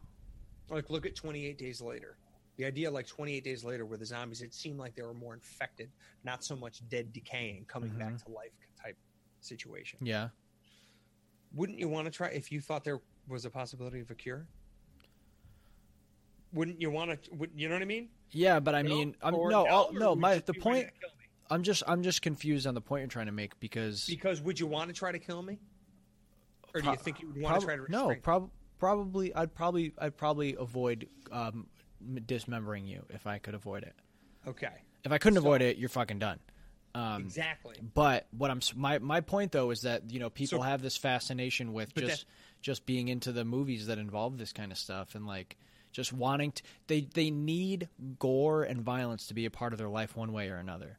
like look at 28 days later. The idea, like 28 days later, where the zombies, it seemed like they were more infected, not so much dead, decaying, coming back Mm-hmm. to life type situation. yeah. Wouldn't you want to try if you thought there was a possibility of a cure? Wouldn't you want to? Would, you know what I mean? Yeah, but I mean, I'm, Or no, no, I'll- no. My the point. to kill me? I'm just I'm just confused on the point you're trying to make because Because would you want to try to kill me, or do you think you would want prob- to try to no, prob- probably I'd probably I'd probably avoid um, dismembering you if I could avoid it. okay, If I couldn't So- avoid it, you're fucking done. Um, exactly. But what I'm my my point though is that you know people So- have this fascination with just just being into the movies that involve this kind of stuff and like just wanting to they they need gore and violence to be a part of their life one way or another.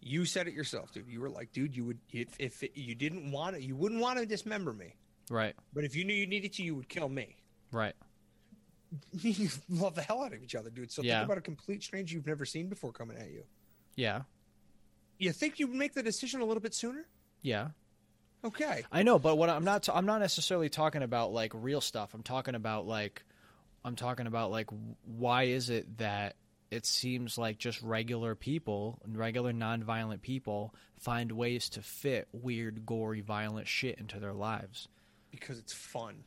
You said it yourself, dude. You were like, dude, you would if if it, you didn't want to, you wouldn't want to dismember me. Right. But if you knew you needed to, you would kill me. Right. you love the hell out of each other, dude. So Yeah. think about a complete stranger you've never seen before coming at you. Yeah. You think you'd make the decision a little bit sooner? Yeah. Okay. I know, but what I'm not I'm not necessarily talking about like real stuff. I'm talking about like I'm talking about like why is it that it seems like just regular people, regular non-violent people find ways to fit weird, gory, violent shit into their lives. Because it's fun.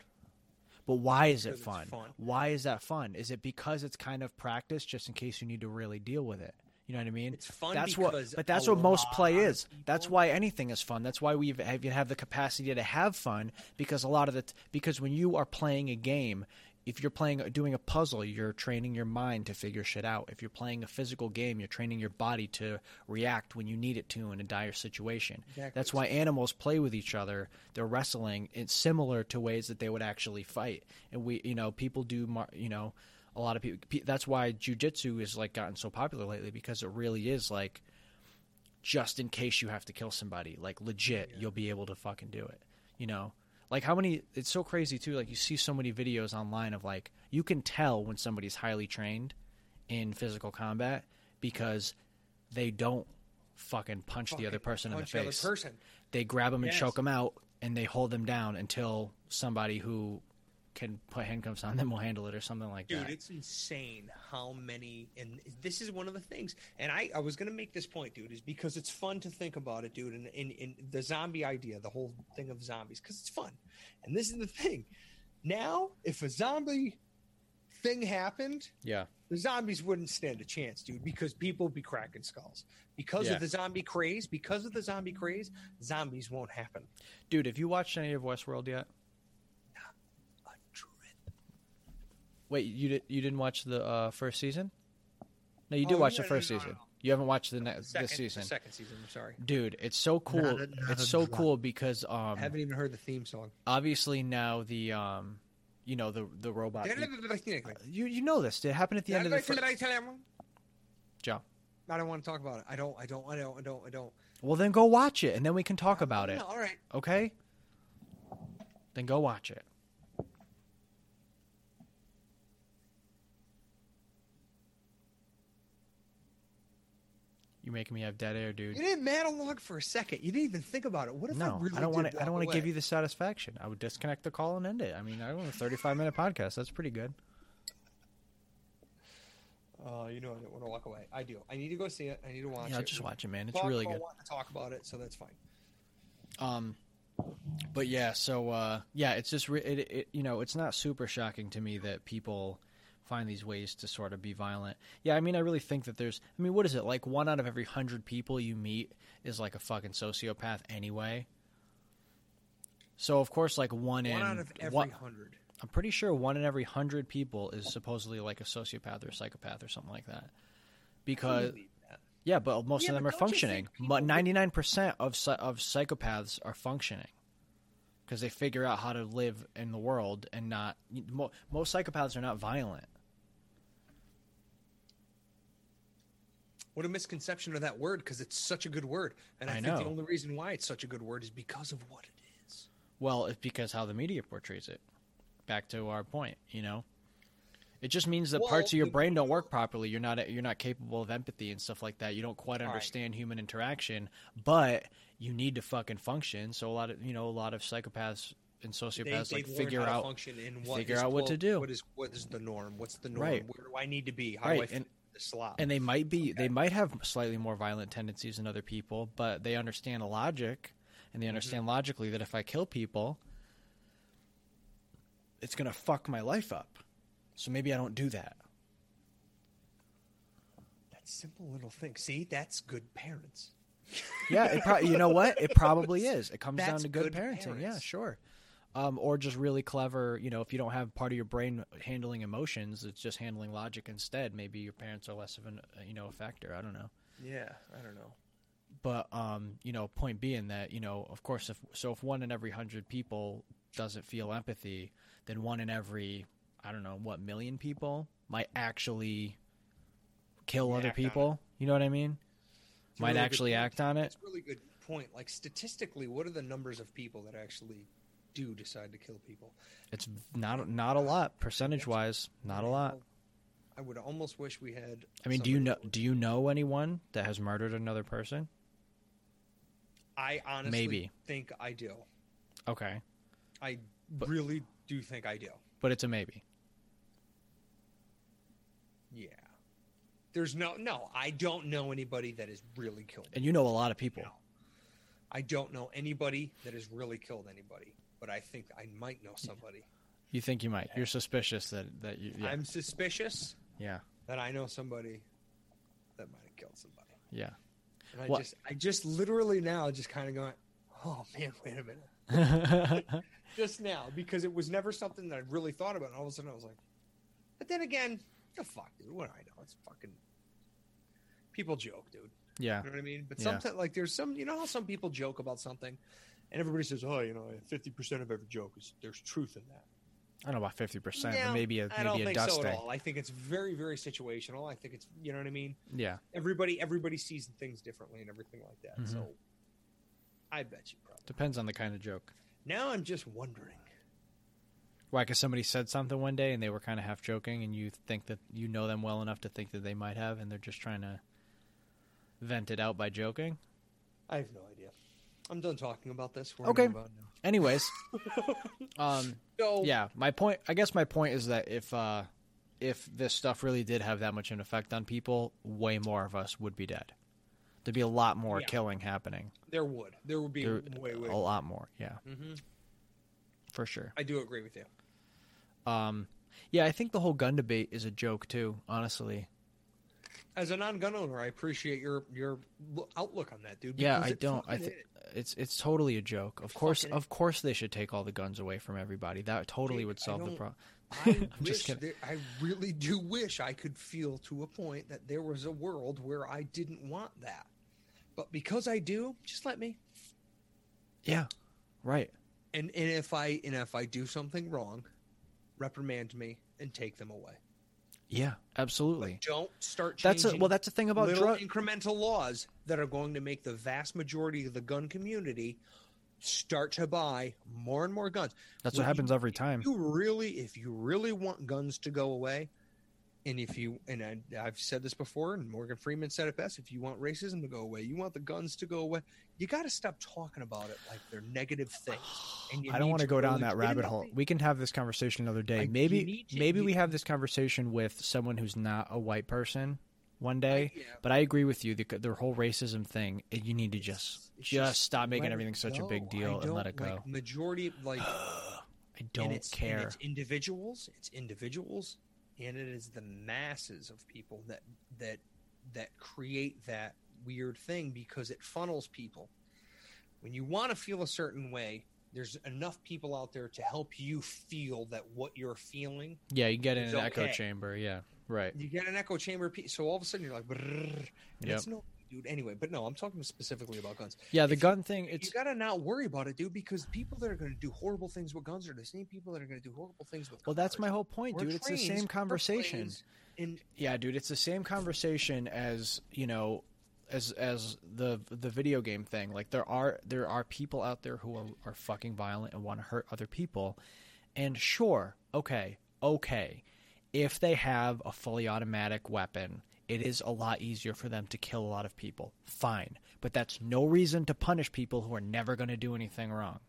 But why is it Because it's fun? fun. Why is that fun? Is it because it's kind of practice just in case you need to really deal with it? You know what I mean? It's fun That's what, but that's what most play is. That's why anything is fun. That's why we have, have the capacity to have fun because a lot of the t- because when you are playing a game, if you're playing doing a puzzle, you're training your mind to figure shit out. If you're playing a physical game, you're training your body to react when you need it to in a dire situation. Exactly. That's why animals play with each other. They're wrestling. It's similar to ways that they would actually fight. And we, you know, people do, you know, a lot of people. That's why jujitsu is like gotten so popular lately because it really is like, just in case you have to kill somebody, like legit, you'll be able to fucking do it. You know, like how many? It's so crazy too. Like you see so many videos online of like you can tell when somebody's highly trained in physical combat because they don't fucking punch the other Fucking person in the punch the other face. person. They grab them and Yes. choke them out, and they hold them down until somebody who can put handcuffs on them we'll handle it or something like Dude, that. Dude, it's insane how many, and this is one of the things. And I, I was going to make this point, dude, is because it's fun to think about it, dude, and in, in the zombie idea, the whole thing of zombies, because it's fun. And this is the thing. Now, if a zombie thing happened, yeah, the zombies wouldn't stand a chance, dude, because people would be cracking skulls. Because Yeah. of the zombie craze, because of the zombie craze, zombies won't happen. dude. Have you watched any of Westworld yet? A drip. Wait, you did you didn't watch the uh, first season? No, you did Oh, watch no, the first no, season. no. You haven't watched the next Second, this season, The second season, I'm sorry. dude. It's so cool. Not a- not it's so drop. cool because um, I haven't even heard the theme song. obviously now the um, you know the the robot. You you know this. It happened at the end of the first. Joe. I don't want to talk about it. I don't. I don't. I don't. I don't. I don't. Well, then go watch it, and then we can talk about it. All right. Okay. Then go watch it. You're making me have dead air, dude. You didn't monologue for a second. You didn't even think about it. What if I No, really I don't want to. I don't want to give you the satisfaction. I would disconnect the call and end it. I mean, I want a 35 minute podcast. That's pretty good. Oh, you know I don't want to walk away. I do. I need to go see it. I need to watch Yeah, it. just watch it, man. It's really good. wanting to talk about it, so that's fine. Um, but yeah, so uh, yeah, it's just re- it, it. You know, it's not super shocking to me that people find these ways to sort of be violent. Yeah, I mean, I really think that there's. I mean, what is it like? One out of every hundred people you meet is like a fucking sociopath anyway. So of course, like one, in One out of every one- hundred. I'm pretty sure one in every hundred people is supposedly like a sociopath or a psychopath or something like that. Because believe that. yeah, but most Yeah, of them are functioning. But Ninety nine percent of of psychopaths are functioning because they figure out how to live in the world and not. Mo- most psychopaths are not violent. What a misconception of that word because it's such a good word, and I, I think the only reason why it's such a good word is because of what it is. Well, it's because how the media portrays it. Back to our point, you know. It just means that Well, parts of your brain don't work properly. You're not you're not capable of empathy and stuff like that. You don't quite right. understand human interaction, but you need to fucking function. So a lot of you know a lot of psychopaths and sociopaths like they've figure out function in what figure out what to do. What is what is the norm? What's the norm? Right. Where do I need to be? How do I Right, and- slot? and they might be they might have slightly more violent tendencies than other people, but they understand logic and they mm-hmm. understand logically that if I kill people, it's gonna fuck my life up. So maybe I don't do that. that simple little thing. See, that's good parents. Yeah, it pro- you know what? It probably is. It comes down to good, good parenting. Yeah, sure. Um, or just really clever. You know, if you don't have part of your brain handling emotions, it's just handling logic instead. Maybe your parents are less of an uh, you know a factor. I don't know. Yeah, I don't know. But um, you know, point being that you know, of course, if so, if one in every hundred people doesn't feel empathy, then one in every I don't know what million people might actually kill other on it. people. You know what I mean? It's might really actually act on it. It's a really good point. Like statistically, what are the numbers of people that actually do decide to kill people? It's not not a lot percentage wise. Not a lot. I would almost wish we had. I mean, do you know do you know anyone that has murdered another person? I honestly Maybe. think I do. Okay, I But- really do think I do. but it's a maybe. Yeah. There's no no. I don't know anybody that has really killed. And you know a lot of people. No. I don't know anybody that has really killed anybody, but I think I might know somebody. You think you might? You're suspicious that that you. Yeah, I'm suspicious yeah, that I know somebody that might have killed somebody. yeah. And I just, I just literally now just kind of going, oh man, wait a minute. Just now, because it was never something that I really thought about. And all of a sudden I was like, but then again, the fuck, dude, what do I know? It's fucking, people joke, dude. yeah, You know what I mean? But Yeah. sometimes, like, there's some, you know how some people joke about something and everybody says, oh, you know, 50% of every joke is, there's truth in that. I don't know about fifty percent, No, but maybe a I don't a think dust so at all. I think it's very, very situational. I think it's, you know what I mean? Yeah, Everybody, everybody sees things differently and everything like that. Mhm. So I bet you probably. depends on the kind of joke. Now I'm just wondering. Why? Because somebody said something one day and they were kind of half joking, and you think that you know them well enough to think that they might have, and they're just trying to vent it out by joking. I have no idea. I'm done talking about this. We're Okay. gonna move on now. Anyways, um, So yeah, my point. I guess my point is that if uh, if this stuff really did have that much of an effect on people, way more of us would be dead. There'd be a lot more Yeah. killing happening. there would, there would be There, way, way. a lot more. Yeah, hmm for sure. I do agree with you. Um, yeah, I think the whole gun debate is a joke too. Honestly, As a non-gun owner, I appreciate your your outlook on that, dude. yeah, I don't. I think it's it's totally a joke. Of course, of course, they should take all the guns away from everybody. That totally Dude, would solve the problem. I I'm just wish kidding. I really do wish I could feel to a point that there was a world where I didn't want that. But because I do, just let me. Yeah, right. And and if I and if I do something wrong, reprimand me and take them away. Yeah, absolutely. Don't start That's a, well. That's the thing about little drug. incremental laws that are going to make the vast majority of the gun community start to buy more and more guns. That's When what happens you- every time. You really, if you really want guns to go away, And if you and I, I've said this before, and Morgan Freeman said it best: if you want racism to go away, you want the guns to go away, you got to stop talking about it like they're negative things. And you I don't want to go down that rabbit hole. We can have this conversation another day. Like, maybe to- maybe we have this conversation with someone who's not a white person one day. yeah. But I agree with you. The, the whole racism thing, you need to just It's just, stop making everything such a big deal and let it go. Like, majority, like I don't it's, and care. it's individuals. It's individuals, and it is the masses of people that that that create that weird thing because it funnels people. When you want to feel a certain way, there's enough people out there to help you feel that what you're feeling. Yeah, you get in an echo chamber. Yeah, right. You get an echo chamber, so all of a sudden you're like, and Yep. it's no dude. Anyway, but no, I'm talking specifically about guns. Yeah, the If you- gun thing. It's You gotta not worry about it, dude, because people that are going to do horrible things with guns are the same people that are going to do horrible things with. well, that's my whole point, dude. It's the same conversation. And Yeah, dude, it's the same conversation as you know, as as the the video game thing. Like there are there are people out there who are, are fucking violent and want to hurt other people, and sure, okay, okay, if they have a fully automatic weapon, it is a lot easier for them to kill a lot of people. Fine, but that's no reason to punish people who are never going to do anything wrong.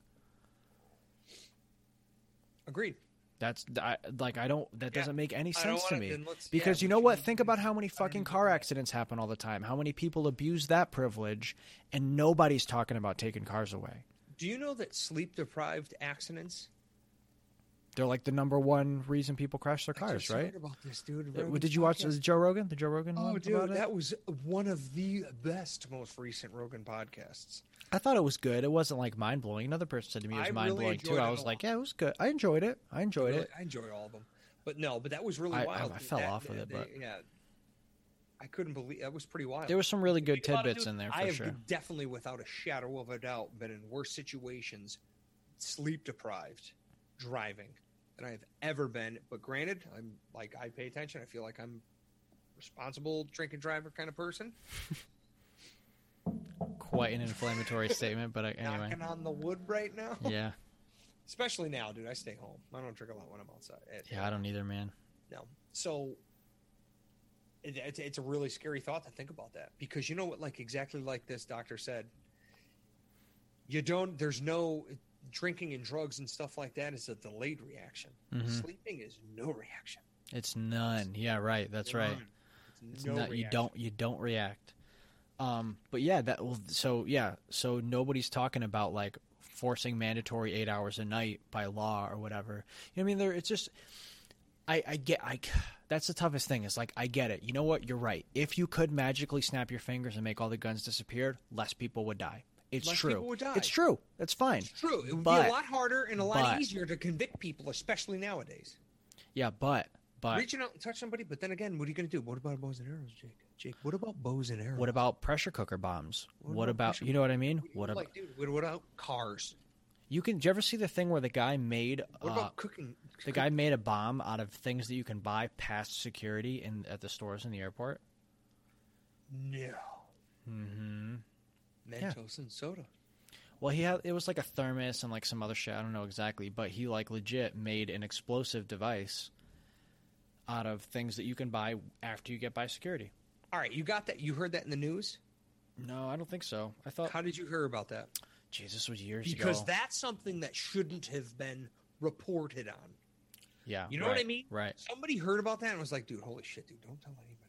agreed. That's I, like I don't. That Yeah. doesn't make any sense to me. Because yeah, you know what? Think about how many fucking car accidents happen all the time. How many people abuse that privilege, and nobody's talking about taking cars away. Do you know that sleep deprived accidents? They're like the number one reason people crash their I cars, right? heard about this, dude. Uh, Rogan's Did you watch podcast. the Joe Rogan? The Joe Rogan Oh, dude, it? that was one of the best, most recent Rogan podcasts. I thought it was good. It wasn't like mind blowing. Another person said to me it was really mind blowing too. I was like, yeah, it was good. I enjoyed it. I enjoyed Really- it. I enjoyed all of them, but no, but that was really I- I- wild. I dude. fell That- off with it, but- yeah, I couldn't believe that was pretty wild. There were some really good tidbits in there I for have sure. definitely, without a shadow of a doubt, been in worse situations, sleep deprived, driving than I have ever been. But granted, I'm like I pay attention. I feel like I'm responsible drink and driver kind of person. Quite an inflammatory statement, but uh, anyway. Knocking on the wood right now. Yeah, Especially now, dude. I stay home. I don't drink a lot when I'm outside. It- yeah, I don't either, man. No. So it, it's, it's a really scary thought to think about that because you know what? Like exactly like this doctor said, you don't. There's no drinking and drugs and stuff like that is a delayed reaction. Mhm. Sleeping is no reaction. It's none. Yeah, right. That's right. None. It's It's no not, you don't you don't react. Um, but yeah, that well, so yeah, so nobody's talking about like forcing mandatory eight hours a night by law or whatever. You know what I mean? There, it's just I I get I that's the toughest thing. Is like I get it. You know what? You're right. If you could magically snap your fingers and make all the guns disappear, less people would die. It's Less true. people would die. It's true. That's fine. It's true. It would be a lot harder and a lot but- easier to convict people, especially nowadays. Yeah, but but Reaching out and touch somebody, but then again, what are you going to do? What about bows and arrows, Jake? Jake, what about bows and arrows? what about pressure cooker bombs? What What, about about, you know what I mean? What, What about like, dude? What, what about cars? you can? Do you ever see the thing where the guy made What uh, about cooking? The guy made a bomb out of things that you can buy past security in at the stores in the airport. No. Mm-hmm. Mentos and soda. Well, he had it was like a thermos and like some other shit. I don't know exactly, but he like legit made an explosive device out of things that you can buy after you get by security. All right, you got that? You heard that in the news? No, I don't think so. I thought, How did you hear about that? Jesus, was years Because ago. that's something that shouldn't have been reported on. yeah, You know what I mean? Right. Somebody heard about that and was like, "Dude, holy shit, dude! Don't tell anybody about that."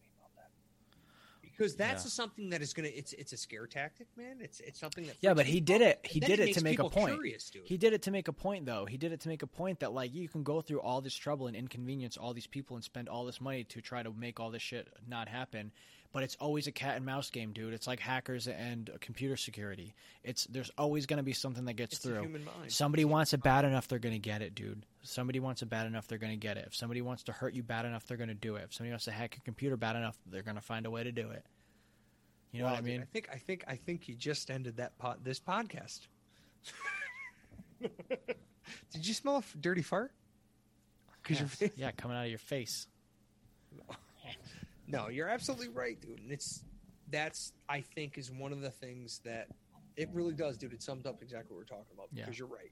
Because that's Yeah. something that is gonna. It's it's a scare tactic, man. It's it's something that. Yeah, but he did it. He did it to make a point. Curious. He did it to make a point, though. He did it to make a point that like you can go through all this trouble and inconvenience all these people and spend all this money to try to make all this shit not happen. But it's always a cat and mouse game, dude. It's like hackers and computer security. It's there's always going to be something that gets It's through. human mind. Somebody wants it bad enough, they're going to get it, dude. Somebody wants it bad enough, they're going to get it. If somebody wants to hurt you bad enough, they're going to do it. If somebody wants to hack your computer bad enough, they're going to find a way to do it. You know Wow, what I mean? I think I think I think you just ended that pod, this podcast. Did you smell a dirty fart? Yes. your yeah, coming out of your face. No, you're absolutely right, dude. And it's that's I think is one of the things that it really does, dude. It sums up exactly what we're talking about Yeah. because you're right.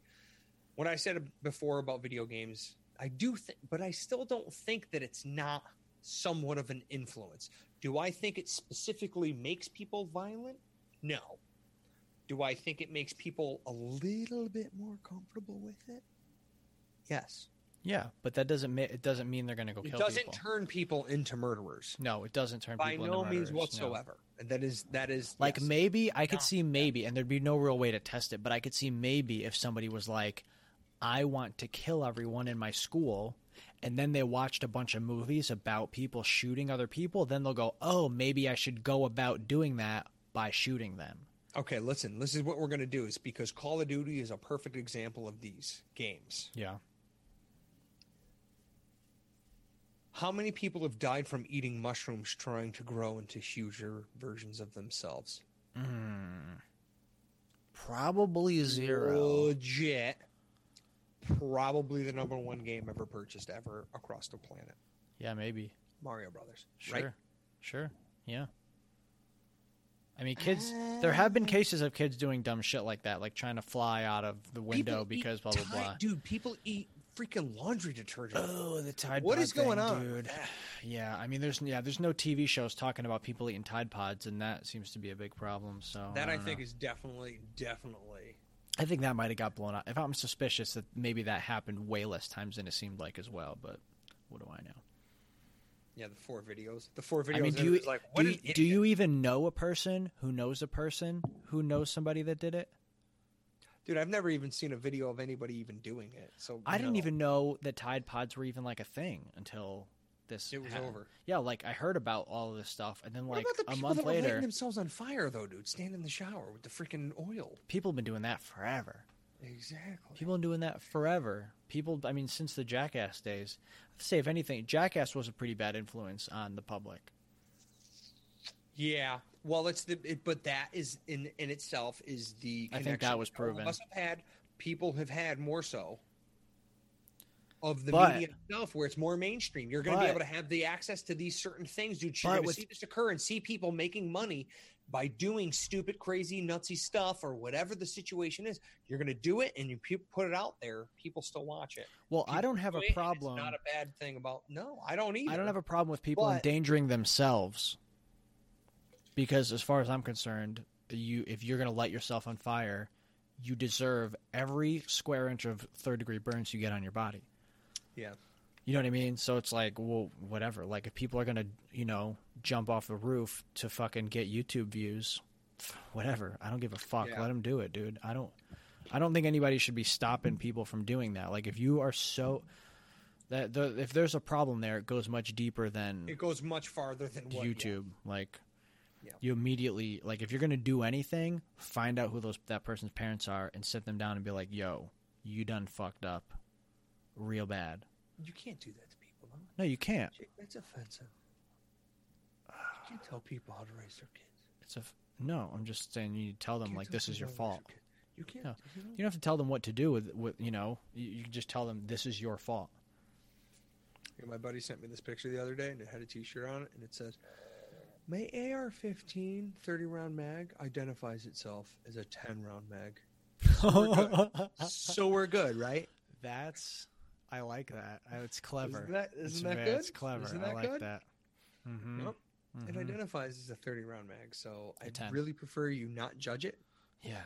What I said before about video games, I do think, but I still don't think that it's not somewhat of an influence. Do I think it specifically makes people violent? No. Do I think it makes people a little bit more comfortable with it? Yes. Yeah, but that doesn't ma- it doesn't mean they're going to go It kill doesn't people. turn people into murderers no, it doesn't turn by people no into means murderers, no. Means whatsoever. And that is that is Like yes. maybe I could No, see maybe, and there'd be no real way to test it, but I could see maybe if somebody was like, I want to kill everyone in my school, and then they watched a bunch of movies about people shooting other people, then they'll go, oh, maybe I should go about doing that by shooting them. Okay, listen. This is what we're going to do is because Call of Duty is a perfect example of these games. Yeah. How many people have died from eating mushrooms trying to grow into huger versions of themselves? Hmm. Probably zero. Legit. Probably the number one game ever purchased ever across the planet. Yeah, maybe. Mario Brothers. Sure. Right? Sure. Yeah. I mean, kids. There have been cases of kids doing dumb shit like that, like trying to fly out of the window People because blah blah blah. Dude, people eat freaking laundry detergent. Oh, the Tide What Pod is going thing, on? dude? Yeah, I mean, there's yeah, there's no TV shows talking about people eating Tide Pods, and that seems to be a big problem. So that I, don't think know. is definitely, definitely. I think that might have got blown up. If I'm suspicious that maybe that happened way less times than it seemed like as well, but what do I know? Yeah, the four videos. The four videos. I mean, do you like, what do, you, do you even know a person who knows a person who knows somebody that did it? Dude, I've never even seen a video of anybody even doing it. So I didn't even know that Tide Pods were even like a thing until this. It was happened. over. Yeah, like I heard about all of this stuff, and then What like about the a people month that later, lighting themselves on fire though, dude? Stand in the shower with the freaking oil. people have been doing that forever. Exactly. People have been doing that forever. People, I mean, since the Jackass days. I'd say if anything, Jackass was a pretty bad influence on the public. Yeah. Well, it's the it, but that is in in itself is the. I think that was proven. us have had people have had more so of the But- media itself, where it's more mainstream. You're going to be able to have the access to these certain things, dude. You're going to see this occur and see people making money by doing stupid, crazy, nutsy stuff or whatever the situation is. You're going to do it, and you put it out there. People still watch it. Well, I don't have do a problem. Not a bad thing about. No, I don't either. I don't have a problem with people But- endangering themselves because, as far as I'm concerned, you if you're going to light yourself on fire, you deserve every square inch of third degree burns you get on your body. Yeah. You know what I mean? So it's like, well, whatever. Like if people are going to, you know, jump off the roof to fucking get YouTube views, whatever. I don't give a fuck. Yeah. Let them do it, dude. I don't. I don't think anybody should be stopping people from doing that. Like if you are so that the if there's a problem there, it goes much deeper than It goes much farther than what, yeah. YouTube. Like Yeah. you immediately like if you're gonna do anything, find out who those that person's parents are and sit them down and be like, "Yo, you done fucked up, real bad." You can't do that to people, though. No, you can't. Jake, that's offensive. You can't tell people how to raise their kids. It's a f- no. I'm just saying you need to tell them Can't like tell this is your how to raise fault. their. You can't. No. you know? You don't have to tell them what to do with with you know. You, you can just tell them this is your fault. Yeah, My buddy sent me this picture the other day, and it had a T-shirt on it, and it says, "My AR-15 30-round mag identifies itself as a 10-round mag." so we're good, right? That's I like that. It's clever. Isn't that, It's that good? It's clever. Isn't I that like good? that. Mm-hmm. Yep. It identifies as a 30-round mag, so I 10. really prefer you not judge it. Yeah,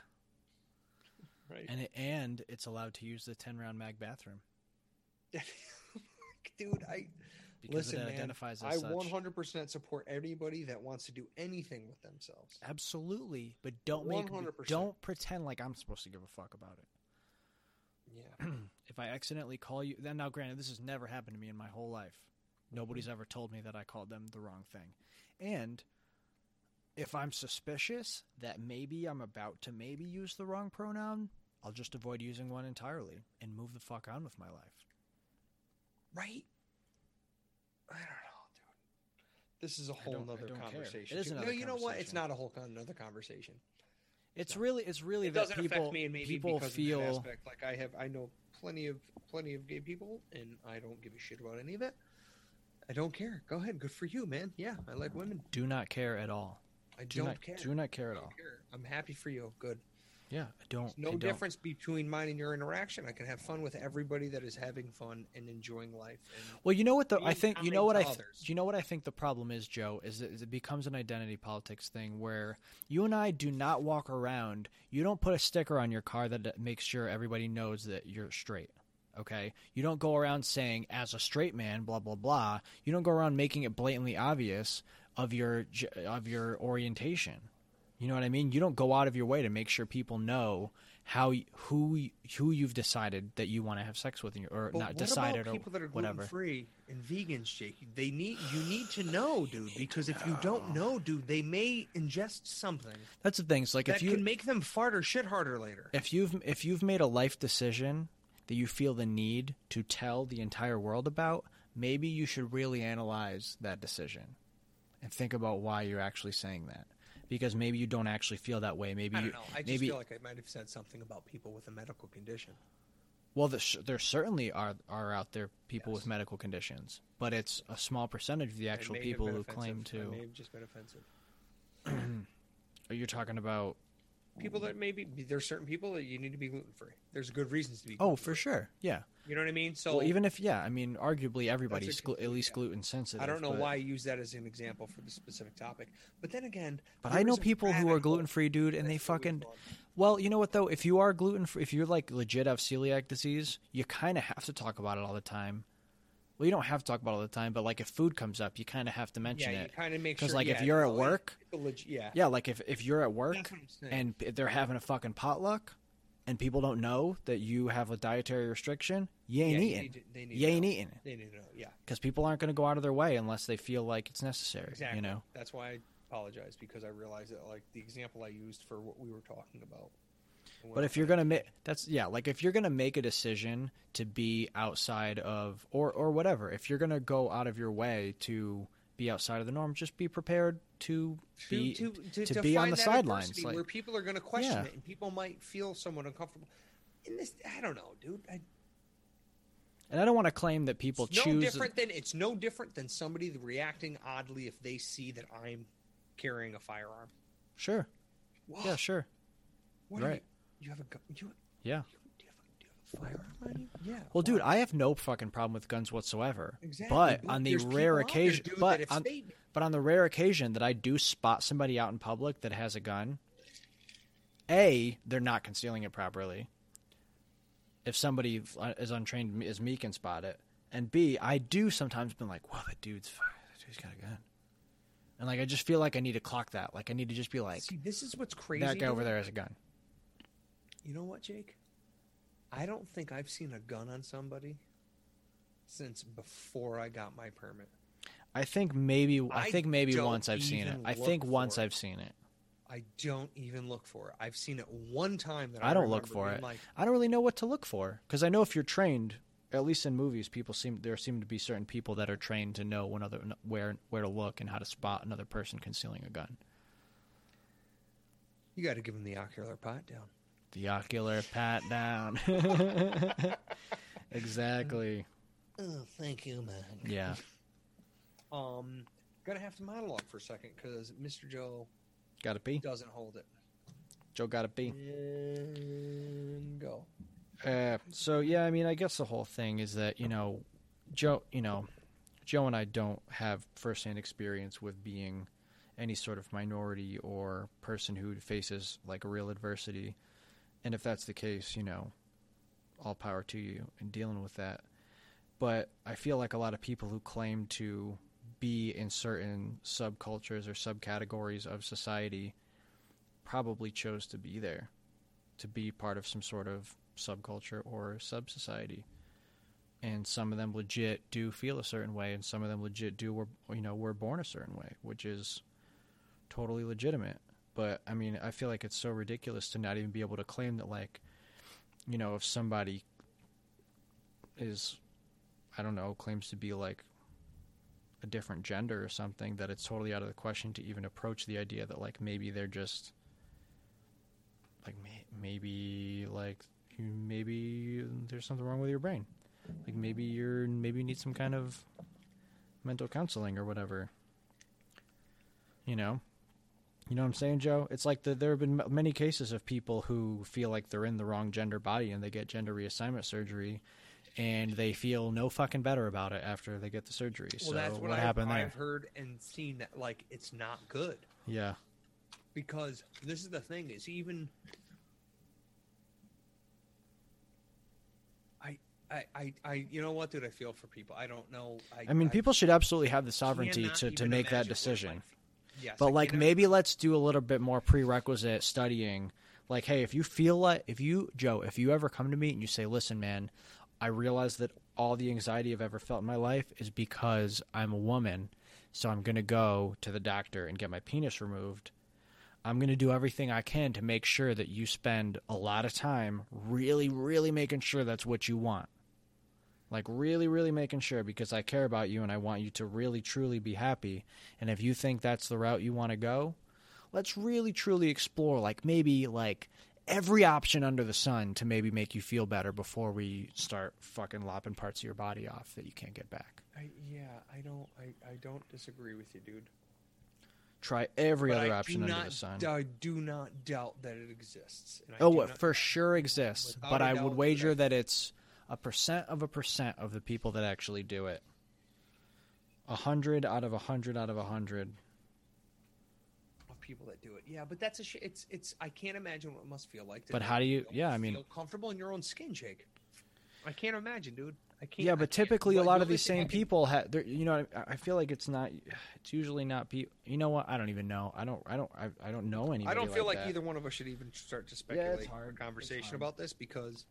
Right. and it, and it's allowed to use the ten round mag bathroom Dude, I because listen, it man. identifies I as such. 100% support anybody that wants to do anything with themselves. Absolutely, but don't make 100%. don't pretend like I'm supposed to give a fuck about it. Yeah. If I accidentally call you, then now granted, this has never happened to me in my whole life. Nobody's mm-hmm. ever told me that I called them the wrong thing. And if I'm suspicious that maybe I'm about to maybe use the wrong pronoun, I'll just avoid using one entirely and move the fuck on with my life. Right? I don't know, dude. This is a whole don't- nother don't care. conversation. It is too. another no, you know what? It's not a whole con- another conversation. It's really it's really It that doesn't people affect me, and maybe people because feel of that aspect. Like I have, I know plenty of plenty of gay people, and I don't give a shit about any of it. I don't care. Go ahead. Good for you, man. Yeah, I like women. do not care at all. I Do don't not care. do not care at all. care. I'm happy for you. Good. Yeah, I don't. There's no I don't. difference between mine and your interaction. I can have fun with everybody that is having fun and enjoying life. And Well, you know what the I think you know what I th- you know what I think the problem is, Joe, is that it becomes an identity politics thing where you and I do not walk around. You don't put a sticker on your car that makes sure everybody knows that you're straight. Okay, you don't go around saying as a straight man, blah blah blah. You don't go around making it blatantly obvious of your of your orientation. You know what I mean? You don't go out of your way to make sure people know how who who you've decided that you want to have sex with, or But not what decided about or people that are whatever. gluten free and vegans, Jake? They need you need to know, dude, because if you don't know, dude, they may ingest something That's the thing. It's like that if you can make them fart or shit harder later. if you've if you've made a life decision that you feel the need to tell the entire world about, maybe you should really analyze that decision and think about why you're actually saying that. Because maybe you don't actually feel that way. Maybe I you don't know. I just maybe feel like I might have said something about people with a medical condition. well, there, there certainly are are out there people Yes. with medical conditions, but it's a small percentage of the actual people who offensive. claim I to. may have just been offensive. Are you talking about? People that maybe there's certain people that you need to be gluten free. There's good reasons to be. Oh, for sure. Yeah. You know what I mean? So well, even if yeah, I mean, arguably everybody's glu- at least yeah. gluten sensitive. I don't know but- why I use that as an example for the specific topic, but then again, But I know people who are gluten free, dude, and they fucking. Well, you know what though? If you are gluten free, if you're like legit have celiac disease, you kind of have to talk about it all the time. Well, you don't have to talk about it all the time, but like if food comes up, you kind of have to mention Yeah, it. kind of make sure. Because like, if you're at no, work- yeah, Yeah, like if if you're at work That's what I'm saying. and they're having a fucking potluck, and people don't know that you have a dietary restriction, you ain't Yeah, eating. need they need you ain't know. eating it They need to know. Yeah, because people aren't going to go out of their way unless they feel like it's necessary. exactly. You know. that's why I apologize because I realized that like the example I used for what we were talking about. But if you're gonna make that's yeah, like if you're gonna make a decision to be outside of or or whatever, if you're gonna go out of your way to be outside of the norm, just be prepared to be to, to, to to be on the sidelines, like- where people are going to question Yeah. it and people might feel somewhat uncomfortable. In this, I don't know, dude. I, and I don't want to claim that people it's no different than it's no different than somebody reacting oddly if they see that I'm carrying a firearm. Sure. Whoa, Yeah, sure. what right. You, have a gun? You, Yeah. do you have a, do you have a firearm on you? Yeah. Well, dude. I have no fucking problem with guns whatsoever. Exactly, But but on the rare occasion, but that on, they- but on the rare occasion that I do spot somebody out in public that has a gun, a they're not concealing it properly. If somebody uh, is untrained as me can spot it, and b I do sometimes been like, "Whoa, that dude's that dude's got a gun," and like I just feel like I need to clock that. Like I need to just be like, See, this is what's crazy. "That guy over there has a gun." You know what, Jake? I don't think I've seen a gun on somebody since before I got my permit. I think maybe I, I think maybe once I've seen it. I think once it. I've seen it. I don't even look for it. I've seen it one time that I, I don't look for it. Like, I don't really know what to look for because I know if you're trained, at least in movies, people seem there seem to be certain people that are trained to know when other where where to look and how to spot another person concealing a gun. you got to give them the ocular pot down. The ocular pat down. exactly. Oh, thank you, man. Yeah. Um, gonna have to monologue for a second because Mr. Joe Got to pee. doesn't hold it. Joe got to pee. And go. Uh, so yeah, I mean, I guess the whole thing is that you know, Joe, you know, Joe and I don't have firsthand experience with being any sort of minority or person who faces like a real adversity, and if that's the case, you know, all power to you in dealing with that. But I feel like a lot of people who claim to be in certain subcultures or subcategories of society probably chose to be there to be part of some sort of subculture or sub society. And some of them legit do feel a certain way, and some of them legit do were you know were born a certain way, which is totally legitimate. But I mean, I feel like it's so ridiculous to not even be able to claim that, like, you know, if somebody is, I don't know, claims to be like a different gender or something, that it's totally out of the question to even approach the idea that like maybe they're just like may- maybe like maybe there's something wrong with your brain. Like maybe you're maybe you need some kind of mental counseling or whatever. You know You know what I'm saying, Joe? It's like the, there have been m- many cases of people who feel like they're in the wrong gender body and they get gender reassignment surgery, and they feel no fucking better about it after they get the surgery. Well, so that's what, what I've, happened there? I've heard and seen that like it's not good Yeah, because this is the thing is even I I I, I you know what dude I feel for people I don't know I I mean, people should absolutely have the sovereignty to, to make that decision. Yes, but I like maybe let's do a little bit more prerequisite studying. Like hey if you feel like if you joe if you ever come to me and you say listen man i realize that all the anxiety i've ever felt in my life is because i'm a woman so i'm going to go to the doctor and get my penis removed i'm going to do everything i can to make sure that you spend a lot of time really really making sure that's what you want like really really making sure because i care about you and i want you to really truly be happy. And if you think that's the route you want to go let's really truly explore like maybe like every option under the sun to maybe make you feel better before we start fucking lopping parts of your body off that you can't get back. I, yeah I don't I, I don't disagree with you dude. Try every But other I option under not, the sun. I do not doubt that it exists and I oh it for sure exists but I would wager I- that it's a percent of a percent of the people that actually do it a hundred out of a hundred out of a hundred of people that do it. Yeah, but that's a sh- it's it's I can't imagine what it must feel like. To But how do you- yeah, I mean- feel comfortable in your own skin, Jake. I can't imagine, dude. I can't. Yeah, but typically a lot of these same people have. You know, I, I feel like it's not. It's usually not people. You know what? I don't even know. I don't. I don't. I, I don't know anybody. I don't feel like, that. either one of us should even start to Yeah, speculate it's hard. a conversation about this because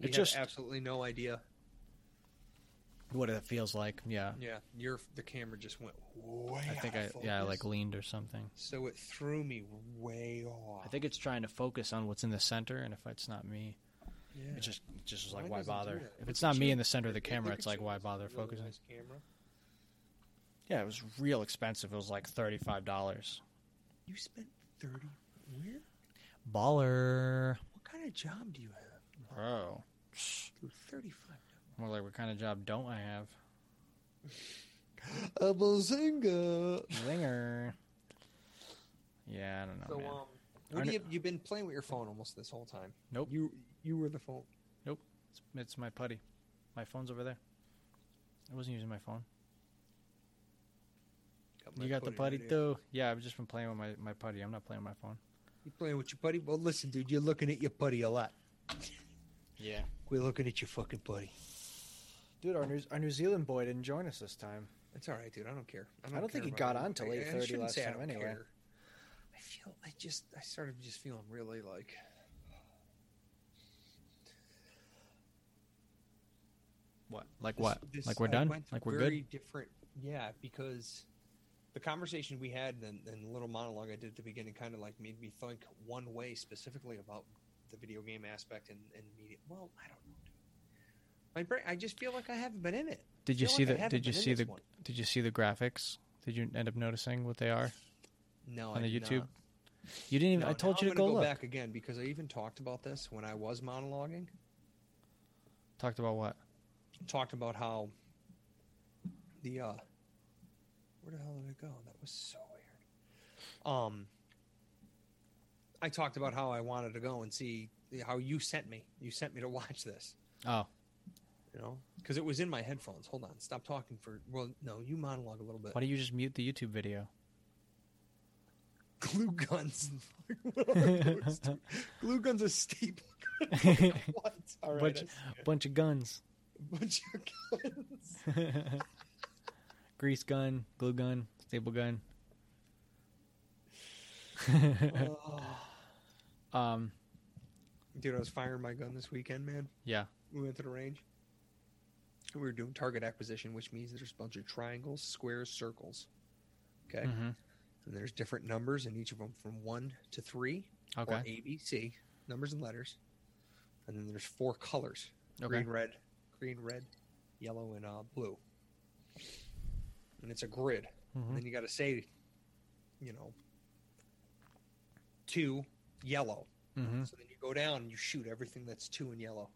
we It have just- absolutely no idea. what it feels like. Yeah, Yeah, your the camera just went way. I think I of yeah I like leaned or something. So it threw me way off. I think it's trying to focus on what's in the center, and if it's not me, yeah. it just it just like why do bother? If it's not me in the center of the camera, it's like why bother really focusing? nice camera. Yeah, it was real expensive. It was like thirty five dollars. You spent thirty. Where? Baller, What kind of job do you have? bro. Dude, thirty-five. More like what kind of job don't I have? A bazinga. Zinger. Yeah, I don't know, So, man. um, what do you, you've been playing with your phone almost this whole time. Nope. You you were the phone. It's, it's my putty. My phone's over there. I wasn't using my phone. my you got the putty putty right here. Yeah, I've just been playing with my, my putty. I'm not playing with my phone. You playing with your putty? Well, listen, dude, you're looking at your putty a lot. Yeah. We're looking at your fucking buddy. Dude, our New, our New Zealand boy didn't join us this time. It's all right, dude. I don't care. I I don't, don't think he got it. on till I- I 8:30 shouldn't last say I don't anyway. care. I feel I just I started just feeling really like What? Like this- what? this- like we're I done? Like we're very good? Different, yeah. Because the conversation we had and, and the little monologue I did at the beginning kind of like made me think one way specifically about the video game aspect and, and media. Well, I don't know. Dude. My brain, I just feel like I haven't been in it. Did you see like the Did you see the one. Did you see the graphics? Did you end up noticing what they are No, on I the YouTube? not. You didn't even. No, I told you I'm to go gonna look. back again because I even talked about this when I was monologuing. Talked about what? Talked about how the uh where the hell did it go? That was so weird. Um I talked about how I wanted to go and see how you sent me. You sent me to watch this, Oh, you know, because it was in my headphones. Hold on, stop talking for. Well, no, you monologue a little bit. why don't you just mute the YouTube video? Glue guns. Glue guns a staple. what? All right. bunch, bunch of guns. bunch of guns. Grease gun, glue gun, staple gun. Oh. Um, Dude, I was firing my gun this weekend, man. yeah. We went to the range. We were doing target acquisition, which means there's a bunch of triangles, squares, circles. Okay. hmm And there's different numbers in each of them from one to three, Okay. or A, B, C, numbers and letters. And then there's four colors Okay. green, red, green, red, yellow, and uh, blue. And it's a grid. Mhm. And then you got to say, you know, two, yellow. hmm So then you go down and you shoot everything that's two and yellow.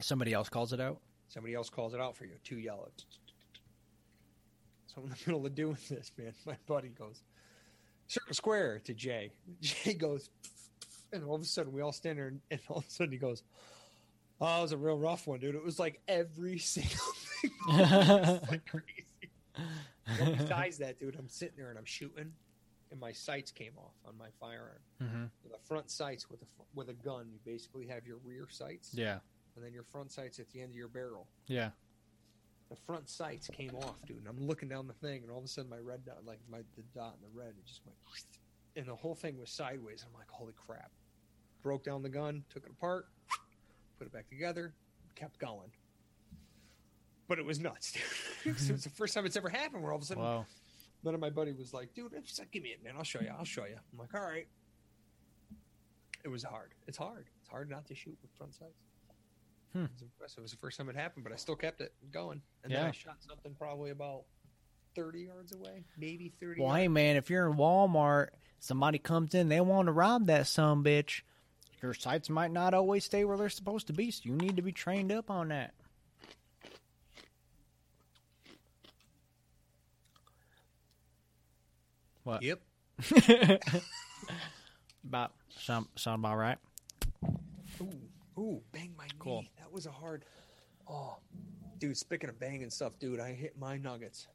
Somebody else calls it out. Somebody else calls it out for you. Two yellow. So I'm in the middle of doing this, man. My buddy goes, Circle square to Jay. Jay goes, and all of a sudden we all stand there, and, and all of a sudden he goes, "Oh, it was a real rough one, dude. It was like every single thing, like crazy." Well, besides that, dude, I'm sitting there and I'm shooting, and my sights came off on my firearm. hmm The front sights with a with a gun, you basically have your rear sights, Yeah. and then your front sights at the end of your barrel. Yeah. The front sights came off, dude, and I'm looking down the thing, and all of a sudden my red dot, like my the dot and the red, it just went, and the whole thing was sideways. I'm like, holy crap! Broke down the gun, took it apart, put it back together, kept going. But it was nuts, dude. it was the first time it's ever happened. Where all of a sudden, Wow. Then my buddy was like, dude, like, give me it, man. I'll show you. I'll show you. I'm like, all right. It was hard. It's hard. It's hard not to shoot with front sights. Hmm. It was impressive. It was the first time it happened, but I still kept it going. And then Yeah. I shot something probably about 30 yards away, maybe 30. Well, yards. hey man, if you're in Walmart, somebody comes in, they want to rob that some bitch. Your sights might not always stay where they're supposed to be, so you need to be trained up on that. What? Yep. About sound sound about right? Ooh, ooh, bang my Cool. knee. That was a hard. Oh, dude. Speaking of banging stuff, dude, I hit my nuggets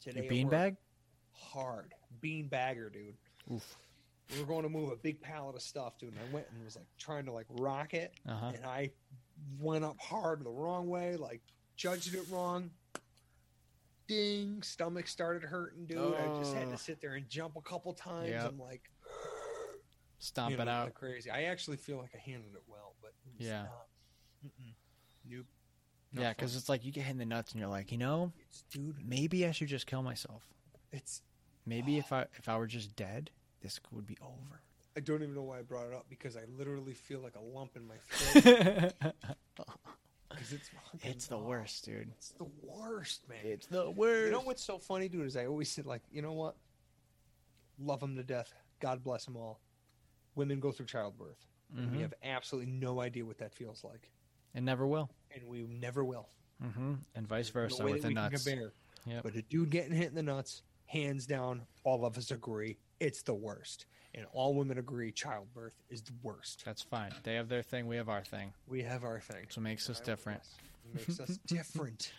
today. Your at work. beanbag? Hard bean bagger, dude. Oof. We were going to move a big pallet of stuff, dude. And I went and was like trying to like rock it, Uh huh. and I went up hard the wrong way, like judged it wrong. Ding! Stomach started hurting, dude. I just had Oh. to sit there and jump a couple times. Yep. I'm like, Stomp you know, it out. crazy. I actually feel like I handled it well, but it Yeah. nope. Not Yeah, because it's like you get hit in the nuts, and you're like, you know, It's- dude, maybe I should just kill myself. it's. Maybe if I if I were just dead, this would be over. I don't even know why I brought it up because I literally feel like a lump in my throat. 'cause it's it's the worst, dude. It's the worst, man. It's the worst. You know what's so funny, dude? Is I always said like, you know what? Love them to death. God bless them all. Women go through childbirth. And we have absolutely no idea what that feels like, and never will. and we never will. hmm And vice versa no way with that the we can nuts. compare. Yep. But a dude getting hit in the nuts, hands down, all of us agree it's the worst, and all women agree childbirth is the worst. That's fine. They have their thing. We have our thing. We have our thing. That's what makes us different. It makes us different.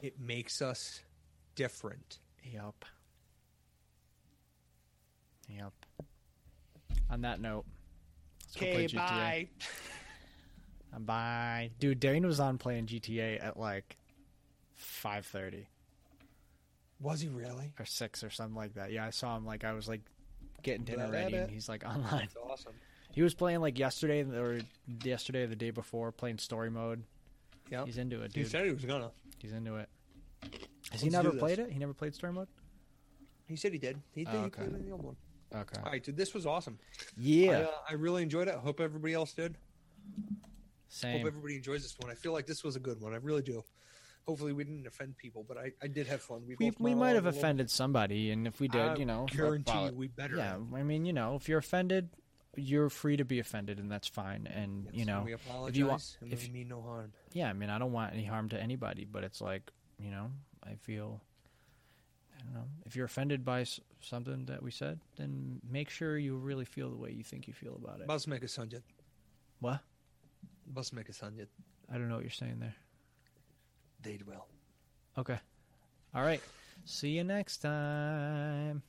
It makes us different. Yep. Yep. On that note, let's go play Okay, bye. Uh, Bye, dude. Dane was on playing GTA at like five thirty Was he really? or six or something like that. Yeah, I saw him. Like I was like getting dinner ready, and he's like online. That's awesome. He was playing like yesterday or yesterday or the day before, playing story mode. Yeah. He's into it, Dude. He dude. said he was gonna. He's into it. Has Let's he never played it? He never played story mode. He said he did. He did. Oh, He okay. played in the old one. Okay. All right, dude. This was awesome. I, Yeah. uh, I really enjoyed it. I hope everybody else did. Same. Hope everybody enjoys this one. I feel like this was a good one. I really do. Hopefully, we didn't offend people, but I, I did have fun. we both we might have offended somebody, and if we did, I you know, guarantee you we better. yeah. I mean, you know, if you're offended, you're free to be offended, and that's fine. And you Yes, know, we apologize. if you want- and if- we mean no harm. yeah. I mean, I don't want any harm to anybody, but it's like, you know, I feel. I don't know. If you're offended by s- something that we said, then make sure you really feel the way you think you feel about it. Bas make a sanjit. What? Bas make a sanjit. I don't know what you're saying there. They'd well. Okay. All right. See you next time.